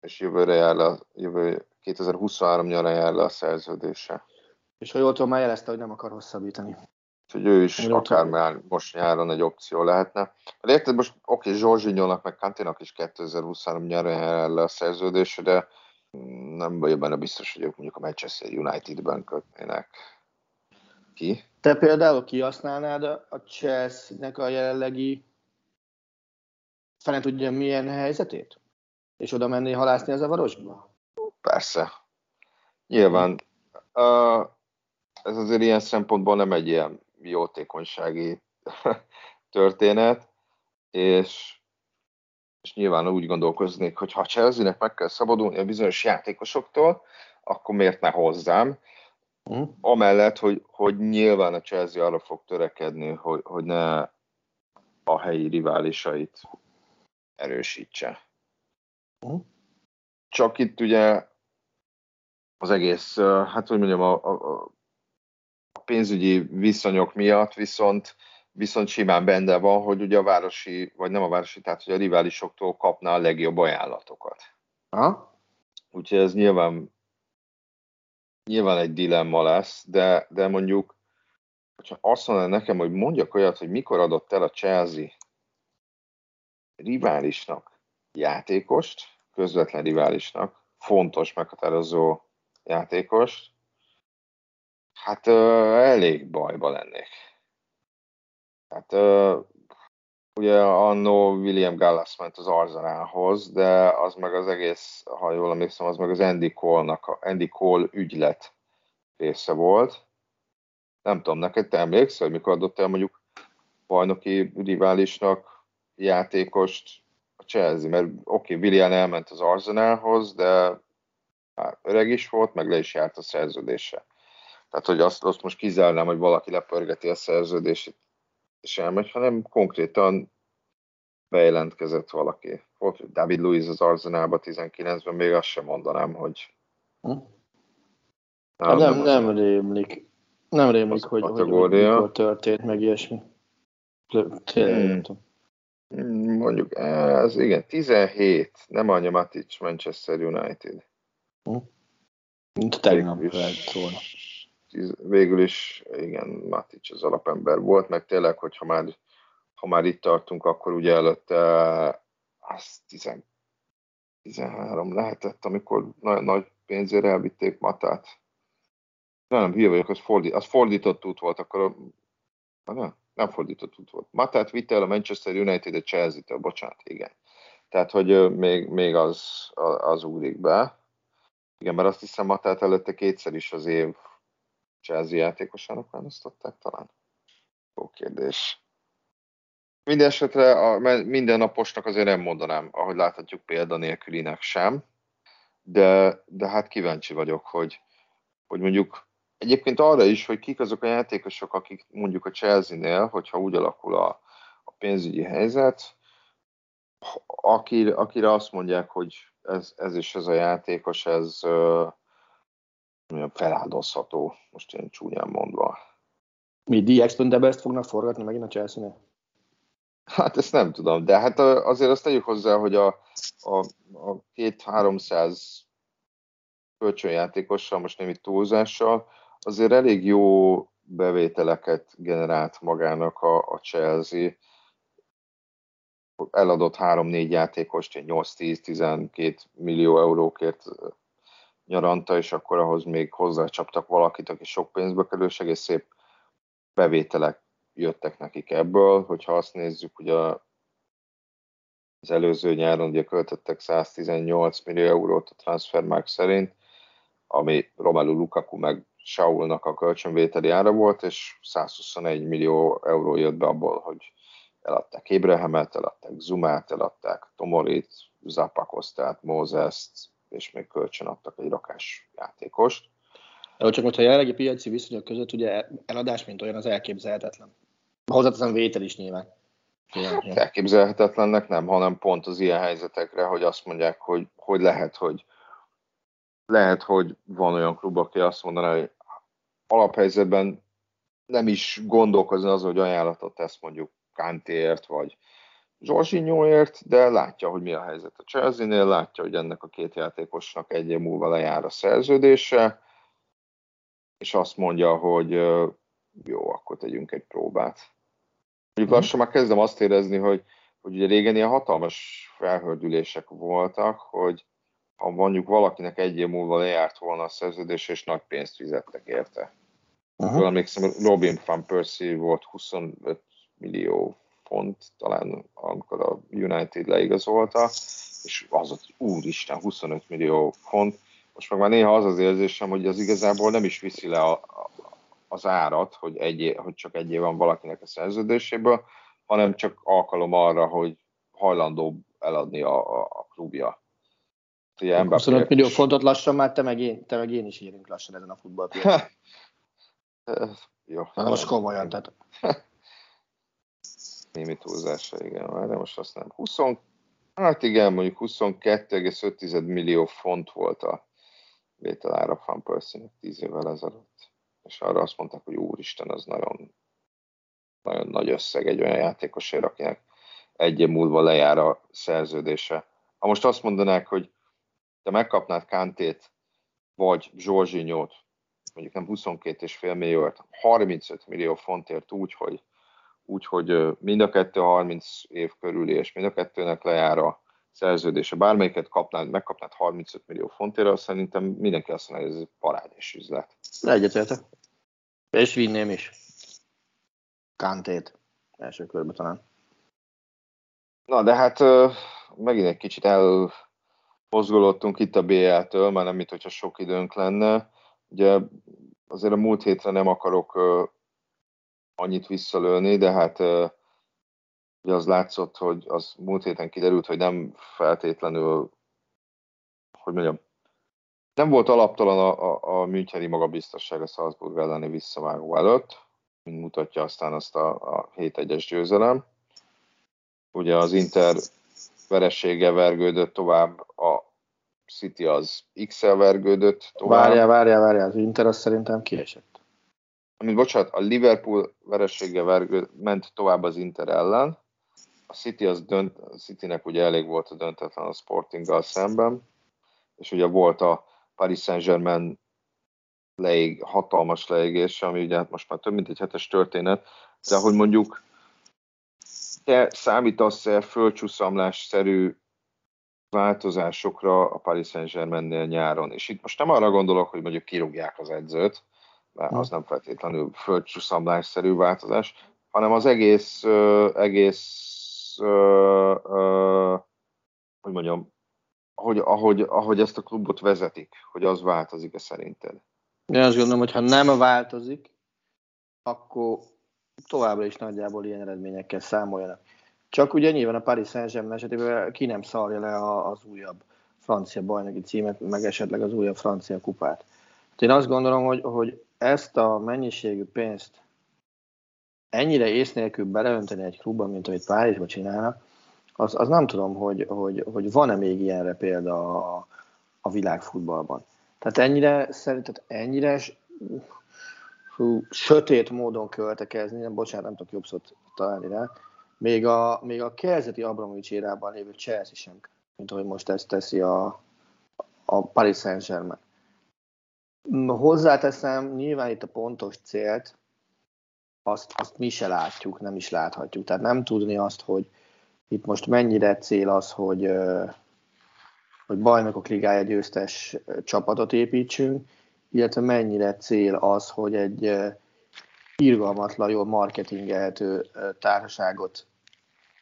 és jövőre jár le, jövő 2023 nyarán jár le a szerződése. És ha jól tudom, már jelezte, hogy nem akar hosszabbítani. Úgyhogy ő is akár tudom. már most nyáron egy opció lehetne. De érted, most oké, Zsorzsinyónak meg Kantinak is 2023 nyáron jár le a szerződése, de nem vagyok benne biztos, hogy ők mondjuk a Manchester United-ben kötnének ki. Te például kihasználnád a Chelsea-nek a jelenlegi fene tudja milyen helyzetét? És oda menni halászni az a varosba? Persze. Nyilván. Uh, ez azért ilyen szempontból nem egy ilyen jótékonysági történet, és, és nyilván úgy gondolkoznék, hogy ha Chelsea-nek meg kell szabadulni a bizonyos játékosoktól, akkor miért ne hozzám? Mm. Amellett, hogy, hogy nyilván a Chelsea arra fog törekedni, hogy, hogy ne a helyi riválisait erősítse. Uh-huh. Csak itt ugye az egész, hát hogy mondjam, a, a, a pénzügyi viszonyok miatt viszont viszont simán benne van, hogy ugye a városi, vagy nem a városi, tehát hogy a riválisoktól kapná a legjobb ajánlatokat. Aha. Úgyhogy ez nyilván nyilván egy dilemma lesz, de, de mondjuk, hogyha azt mondaná nekem, hogy mondjak olyat, hogy mikor adott el a Chelsea riválisnak játékost, közvetlen riválisnak, fontos, meghatározó játékost, hát ö, elég bajba lennék. Hát ö, ugye annó William Gallas ment az Arzenálhoz, de az meg az egész, ha jól emlékszem, az meg az Andy Cole-nak, Andy Cole ügylet része volt. Nem tudom, neked te emlékszel, mikor adott el mondjuk bajnoki riválisnak játékost a Chelsea, mert oké, okay, Willian elment az Arsenalhoz, de már öreg is volt, meg le is járt a szerződése. Tehát, hogy azt, azt most kizárnám, hogy valaki lepörgeti a szerződését, és elmegy, hanem konkrétan bejelentkezett valaki. Volt David Luiz az Arsenalba 19-ben, még azt sem mondanám, hogy... Hm? Nem, nem, nem rémlik. Nem rémlik, hogy, hogy, hogy mikor történt meg ilyesmi. Tényleg hmm. nem tudom. Mondjuk, ez igen, 17, nem Anya Matic, Manchester United. Hm? Mint tegnap volna. Végül is, igen, Matic az alapember volt, meg tényleg, hogyha már, ha már itt tartunk, akkor ugye előtte az 10, 13 lehetett, amikor nagyon nagy pénzért elvitték Matát. Nem, nem, hülye vagyok, az, fordít, az fordított út volt, akkor nem? Nem fordított út volt. Matát vitte el a Manchester United a Chelsea-től, bocsánat, igen. Tehát, hogy még, még az, az ugrik be. Igen, mert azt hiszem Matát előtte kétszer is az év Chelsea játékosának választották talán. Jó kérdés. Mindenesetre a mindennaposnak azért nem mondanám, ahogy láthatjuk példa nélkülinek sem, de, de hát kíváncsi vagyok, hogy, hogy mondjuk Egyébként arra is, hogy kik azok a játékosok, akik mondjuk a Chelsea-nél, hogyha úgy alakul a, a pénzügyi helyzet, akire, akire azt mondják, hogy ez, ez is ez a játékos, ez feláldozható, most én csúnyán mondva. Mi The Expendables-t fognak forgatni megint a chelsea? Hát ezt nem tudom, de hát azért azt tegyük hozzá, hogy a, a, a két 300 kölcsönjátékossal, most némi túlzással, azért elég jó bevételeket generált magának a, a Chelsea. Eladott 3-4 játékost, 8-10-12 millió eurókért nyaranta, és akkor ahhoz még hozzácsaptak valakit, aki sok pénzbe kerül, és egész szép bevételek jöttek nekik ebből. Hogyha azt nézzük, a, az előző nyáron ugye költöttek 118 millió eurót a Transfermarkt szerint, ami Romelu Lukaku meg Saulnak a kölcsönvételi ára volt, és 121 millió euró jött be abból, hogy eladták Ébrehemet, eladták Zumát, eladták Tomorit, Zapakostát, Mózeszt, és még kölcsön adtak egy rakás játékost. Jó, csak most a jelenlegi piaci viszonyok között ugye eladás, mint olyan, az elképzelhetetlen. Hozzáteszem vétel is nyilván. Hát elképzelhetetlennek nem, hanem pont az ilyen helyzetekre, hogy azt mondják, hogy, hogy lehet, hogy lehet, hogy van olyan klub, aki azt mondaná, hogy alaphelyzetben nem is gondolkozni az, hogy ajánlatot tesz mondjuk Kantéért, vagy Zsorzsinyóért, de látja, hogy mi a helyzet a Chelsea-nél, látja, hogy ennek a két játékosnak egy év múlva lejár a szerződése, és azt mondja, hogy jó, akkor tegyünk egy próbát. Mondjuk mhm. lassan már kezdem azt érezni, hogy, hogy ugye régen ilyen hatalmas felhördülések voltak, hogy ha mondjuk valakinek egy év múlva lejárt volna a szerződés, és nagy pénzt fizettek érte. Uh-huh. emlékszem, Robin van Persie volt 25 millió font, talán amikor a United leigazolta, és az ott, úristen, 25 millió font. Most meg már néha az az érzésem, hogy az igazából nem is viszi le a, a, az árat, hogy, egy, hogy csak egy év van valakinek a szerződéséből, hanem csak alkalom arra, hogy hajlandó eladni a, a, a klubja. Ugye 25 millió fontot lassan már te meg én, te meg én is érünk lassan ezen a futballpiacon. Jó. Most komolyan, tehát. Némi túlzása, igen, de most azt nem. 20, hát igen, mondjuk 22,5 millió font volt a vételára Van Persie-nek 10 évvel ezelőtt. És arra azt mondták, hogy úristen, az nagyon, nagyon nagy összeg egy olyan játékosért, akinek egy év múlva lejár a szerződése. Ha most azt mondanák, hogy te megkapnád Kantét, vagy Zsorzsinyót, mondjuk nem 22,5 millióért, 35 millió fontért úgy, hogy, úgy, hogy mind a kettő 30 év körül, és mind a kettőnek lejár a szerződése. Bármelyiket kapnád, megkapnád 35 millió fontért, azt szerintem mindenki azt mondja, hogy ez parádés üzlet. Egyetértek. És vinném is. Kantét. Első körben talán. Na, de hát megint egy kicsit el mozgolódtunk itt a BL-től, már nem mint hogyha sok időnk lenne. Ugye azért a múlt hétre nem akarok uh, annyit visszalőni, de hát uh, ugye az látszott, hogy az múlt héten kiderült, hogy nem feltétlenül, hogy mondjam, nem volt alaptalan a, a, a Müncheni magabiztosság a Salzburg elleni visszavágó előtt, mint mutatja aztán azt a, a 7-1-es győzelem. Ugye az Inter veresége vergődött tovább, a City az X-el vergődött tovább. Várjál, várjál, várjál, az Inter az szerintem kiesett. Amit bocsánat, a Liverpool veresége vergőd, ment tovább az Inter ellen, a City az dönt, a Citynek ugye elég volt a döntetlen a Sportinggal szemben, és ugye volt a Paris Saint-Germain leég, hatalmas leégése, ami ugye hát most már több mint egy hetes történet, de hogy mondjuk te számítasz-e földcsúszamlás-szerű változásokra a Paris Saint-Germainnél nyáron? És itt most nem arra gondolok, hogy mondjuk kirúgják az edzőt, mert az nem feltétlenül földcsúszamlás-szerű változás, hanem az egész, egész hogy mondjam, ahogy, ahogy, ahogy ezt a klubot vezetik, hogy az változik-e szerinted? Én azt gondolom, hogy ha nem változik, akkor továbbra is nagyjából ilyen eredményekkel számoljanak. Csak ugye nyilván a Paris Saint-Germain esetében ki nem szarja le az újabb francia bajnoki címet, meg esetleg az újabb francia kupát. Hát én azt gondolom, hogy, hogy ezt a mennyiségű pénzt ennyire ész nélkül beleönteni egy klubban, mint amit Párizsban csinálnak, az, az nem tudom, hogy, hogy, hogy van-e még ilyenre példa a, a világfutballban. Tehát ennyire, szerinted ennyire hú, sötét módon költekezni, nem, bocsánat, nem tudok jobb szót találni rá, még a, még a kezdeti Abramovics érában lévő Chelsea sem, mint ahogy most ezt teszi a, a Paris Saint-Germain. Hozzáteszem, nyilván itt a pontos célt, azt, azt mi se látjuk, nem is láthatjuk. Tehát nem tudni azt, hogy itt most mennyire cél az, hogy, hogy bajnokok ligája győztes csapatot építsünk, illetve mennyire cél az, hogy egy irgalmatlan, jól marketingelhető társaságot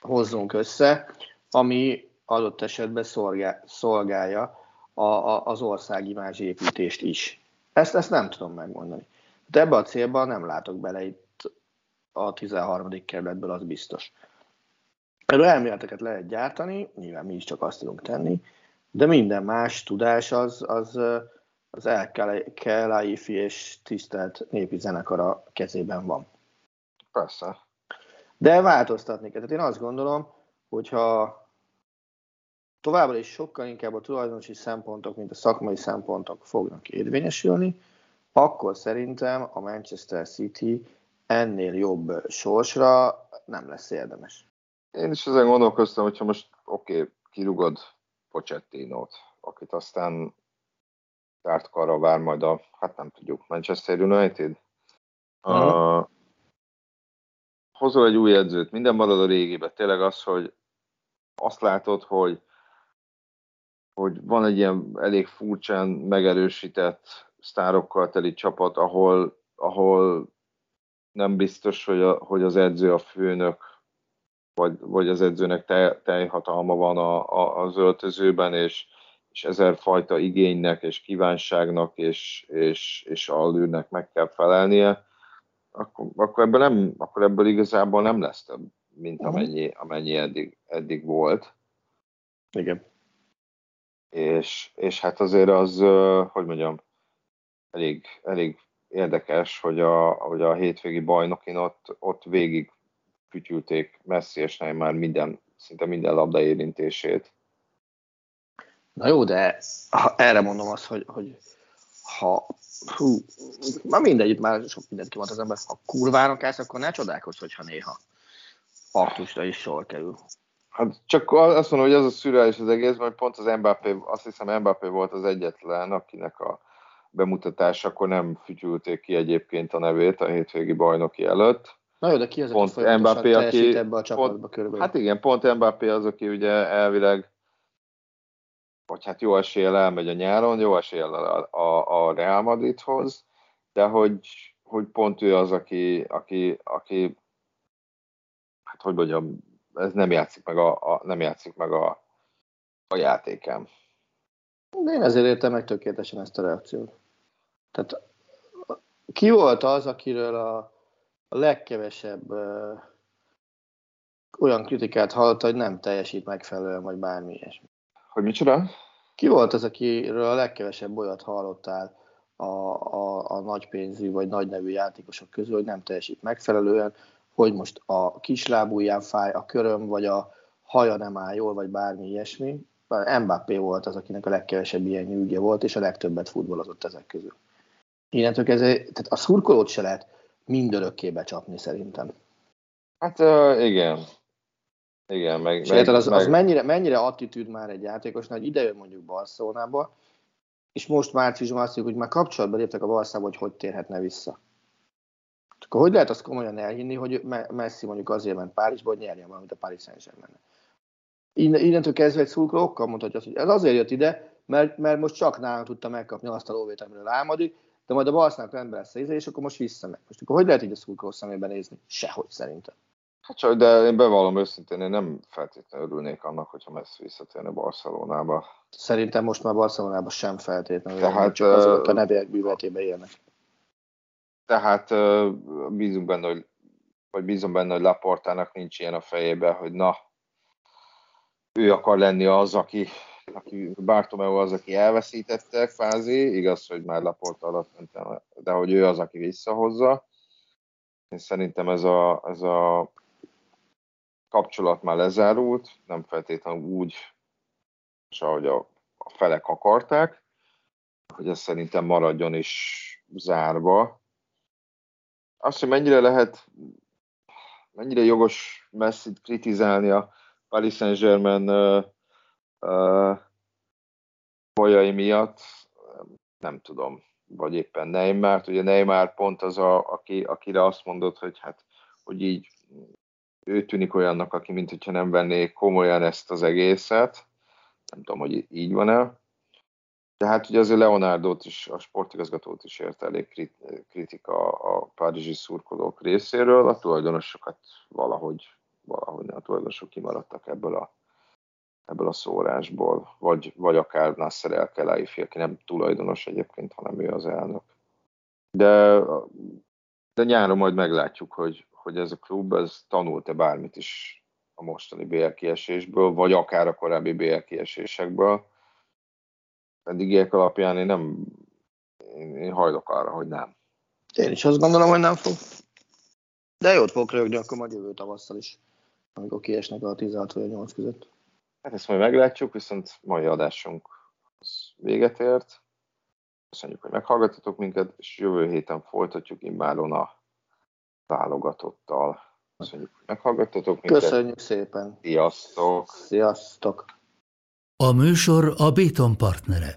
hozzunk össze, ami adott esetben szolgálja a, az országimázs építést is. Ezt, ezt nem tudom megmondani. De ebbe a célban nem látok bele itt a 13. kerületből, az biztos. Erről elméleteket lehet gyártani, nyilván mi is csak azt tudunk tenni, de minden más tudás az, az, az El Kelaifi és tisztelt népi zenekara kezében van. Persze. De változtatni kell. Tehát én azt gondolom, hogyha továbbra is sokkal inkább a tulajdonosi szempontok, mint a szakmai szempontok fognak érvényesülni, akkor szerintem a Manchester City ennél jobb sorsra nem lesz érdemes. Én is ezen gondolkoztam, hogyha most oké, okay, kirugod Pochettinót, akit aztán zárt karra vár majd a, hát nem tudjuk, Manchester United. Uh-huh. Uh, hozol egy új edzőt, minden marad a régibe. Tényleg az, hogy azt látod, hogy hogy van egy ilyen elég furcsán megerősített sztárokkal teli csapat, ahol, ahol nem biztos, hogy, a, hogy az edző a főnök, vagy, vagy az edzőnek te, teljhatalma van a, a, az öltözőben, és, és ezerfajta igénynek és kívánságnak és, és, és alűrnek meg kell felelnie, akkor, akkor, ebből nem, akkor ebből igazából nem lesz több, mint mhm. amennyi, amennyi eddig, eddig volt. Igen és, és hát azért az, hogy mondjam, elég, elég érdekes, hogy a, hogy a hétvégi bajnokin ott, ott végig fütyülték Messi és már minden, szinte minden labda érintését. Na jó, de ha erre mondom azt, hogy, hogy ha hú, már mindegy, már sok mindent kimond az ember, ha kurvának állsz, akkor ne csodálkozz, hogyha néha aktusra is sor kerül. Hát csak azt mondom, hogy az a szürreális az egész, mert pont az Mbappé, azt hiszem Mbappé volt az egyetlen, akinek a akkor nem fütyülték ki egyébként a nevét a hétvégi bajnoki előtt. Na jó, de ki az, pont aki Mbappé, aki, ebbe a csapatba pont, körülbelül? Hát igen, pont Mbappé az, aki ugye elvileg vagy hát jó eséllyel elmegy a nyáron, jó eséllyel a, a, a Real Madridhoz, de hogy, hogy pont ő az, aki, aki, aki hát hogy mondjam, ez nem játszik meg a, a, nem játszik meg a, a játékán. De én ezért értem meg tökéletesen ezt a reakciót. Tehát ki volt az, akiről a, a legkevesebb ö, olyan kritikát hallotta, hogy nem teljesít megfelelően, vagy bármi ilyesmi? Hogy micsoda? Ki volt az, akiről a legkevesebb olyat hallottál a, a, a nagypénzű vagy nagy nevű játékosok közül, hogy nem teljesít megfelelően, hogy most a kislábúján fáj, a köröm, vagy a haja nem áll jól, vagy bármi ilyesmi. Mbappé volt az, akinek a legkevesebb ilyen nyűgje volt, és a legtöbbet futballozott ezek közül. Innentől kezdve, tehát a szurkolót se lehet mindörökké becsapni szerintem. Hát uh, igen. Igen, meg... És meg, az, meg... az mennyire, mennyire attitűd már egy játékosnál, hogy ide jön mondjuk Barcelonába, és most márciusban azt mondjuk, hogy már kapcsolatba léptek a Barszába, hogy hogy térhetne vissza. Akkor hogy lehet azt komolyan elhinni, hogy Messi mondjuk azért ment Párizsba, hogy nyerjen valamit a Paris Saint-Germain? Innentől kezdve egy szurkoló okkal mondhatja azt, hogy ez azért jött ide, mert, mert most csak nálam tudta megkapni azt a lóvét, amiről álmodik, de majd a Barszának rendben lesz és akkor most visszamegy. Most akkor hogy lehet így a szurkoló szemében nézni? Sehogy szerintem. Hát csak, de én bevallom őszintén, én nem feltétlenül örülnék annak, hogyha Messi visszatérne Barcelonába. Szerintem most már Barcelonába sem feltétlenül, Tehát, csak azok a nevek bűvetében élnek. Tehát bízunk benne, hogy, vagy bízom benne, hogy Laportának nincs ilyen a fejében, hogy na, ő akar lenni az, aki, aki Bartomeu az, aki elveszítette kvázi, igaz, hogy már Laporta alatt mentem, de hogy ő az, aki visszahozza. Én szerintem ez a, ez a kapcsolat már lezárult, nem feltétlenül úgy, ahogy a, a felek akarták, hogy ez szerintem maradjon is zárva. Azt, hogy mennyire lehet, mennyire jogos messzit kritizálni a Paris Saint-Germain uh, uh, miatt, nem tudom, vagy éppen Neymar, ugye Neymar pont az, a, aki, akire azt mondod, hogy hát, hogy így ő tűnik olyannak, aki mint hogyha nem venné komolyan ezt az egészet. Nem tudom, hogy így van-e. De hát ugye azért Leonardot is, a sportigazgatót is ért elég kritika a párizsi szurkolók részéről. A tulajdonosokat valahogy, valahogy a tulajdonosok kimaradtak ebből a, ebből a szórásból. Vagy, vagy akár Nasser El Khelaifi, aki nem tulajdonos egyébként, hanem ő az elnök. De, de nyáron majd meglátjuk, hogy, hogy ez a klub ez tanult-e bármit is a mostani BL kiesésből, vagy akár a korábbi BL kiesésekből. Eddigiek alapján én nem én, én hajlok arra, hogy nem. Én is azt gondolom, hogy nem fog. De jót fogok rögni akkor majd jövő tavasszal is, amikor kiesnek a 16 vagy a 8 között. Hát ezt majd meglátjuk, viszont mai adásunk az véget ért. Köszönjük, hogy meghallgattatok minket, és jövő héten folytatjuk immáron a válogatottal. Köszönjük, hogy meghallgattatok minket. Köszönjük szépen. Sziasztok. Sziasztok. A műsor a Béton partnere.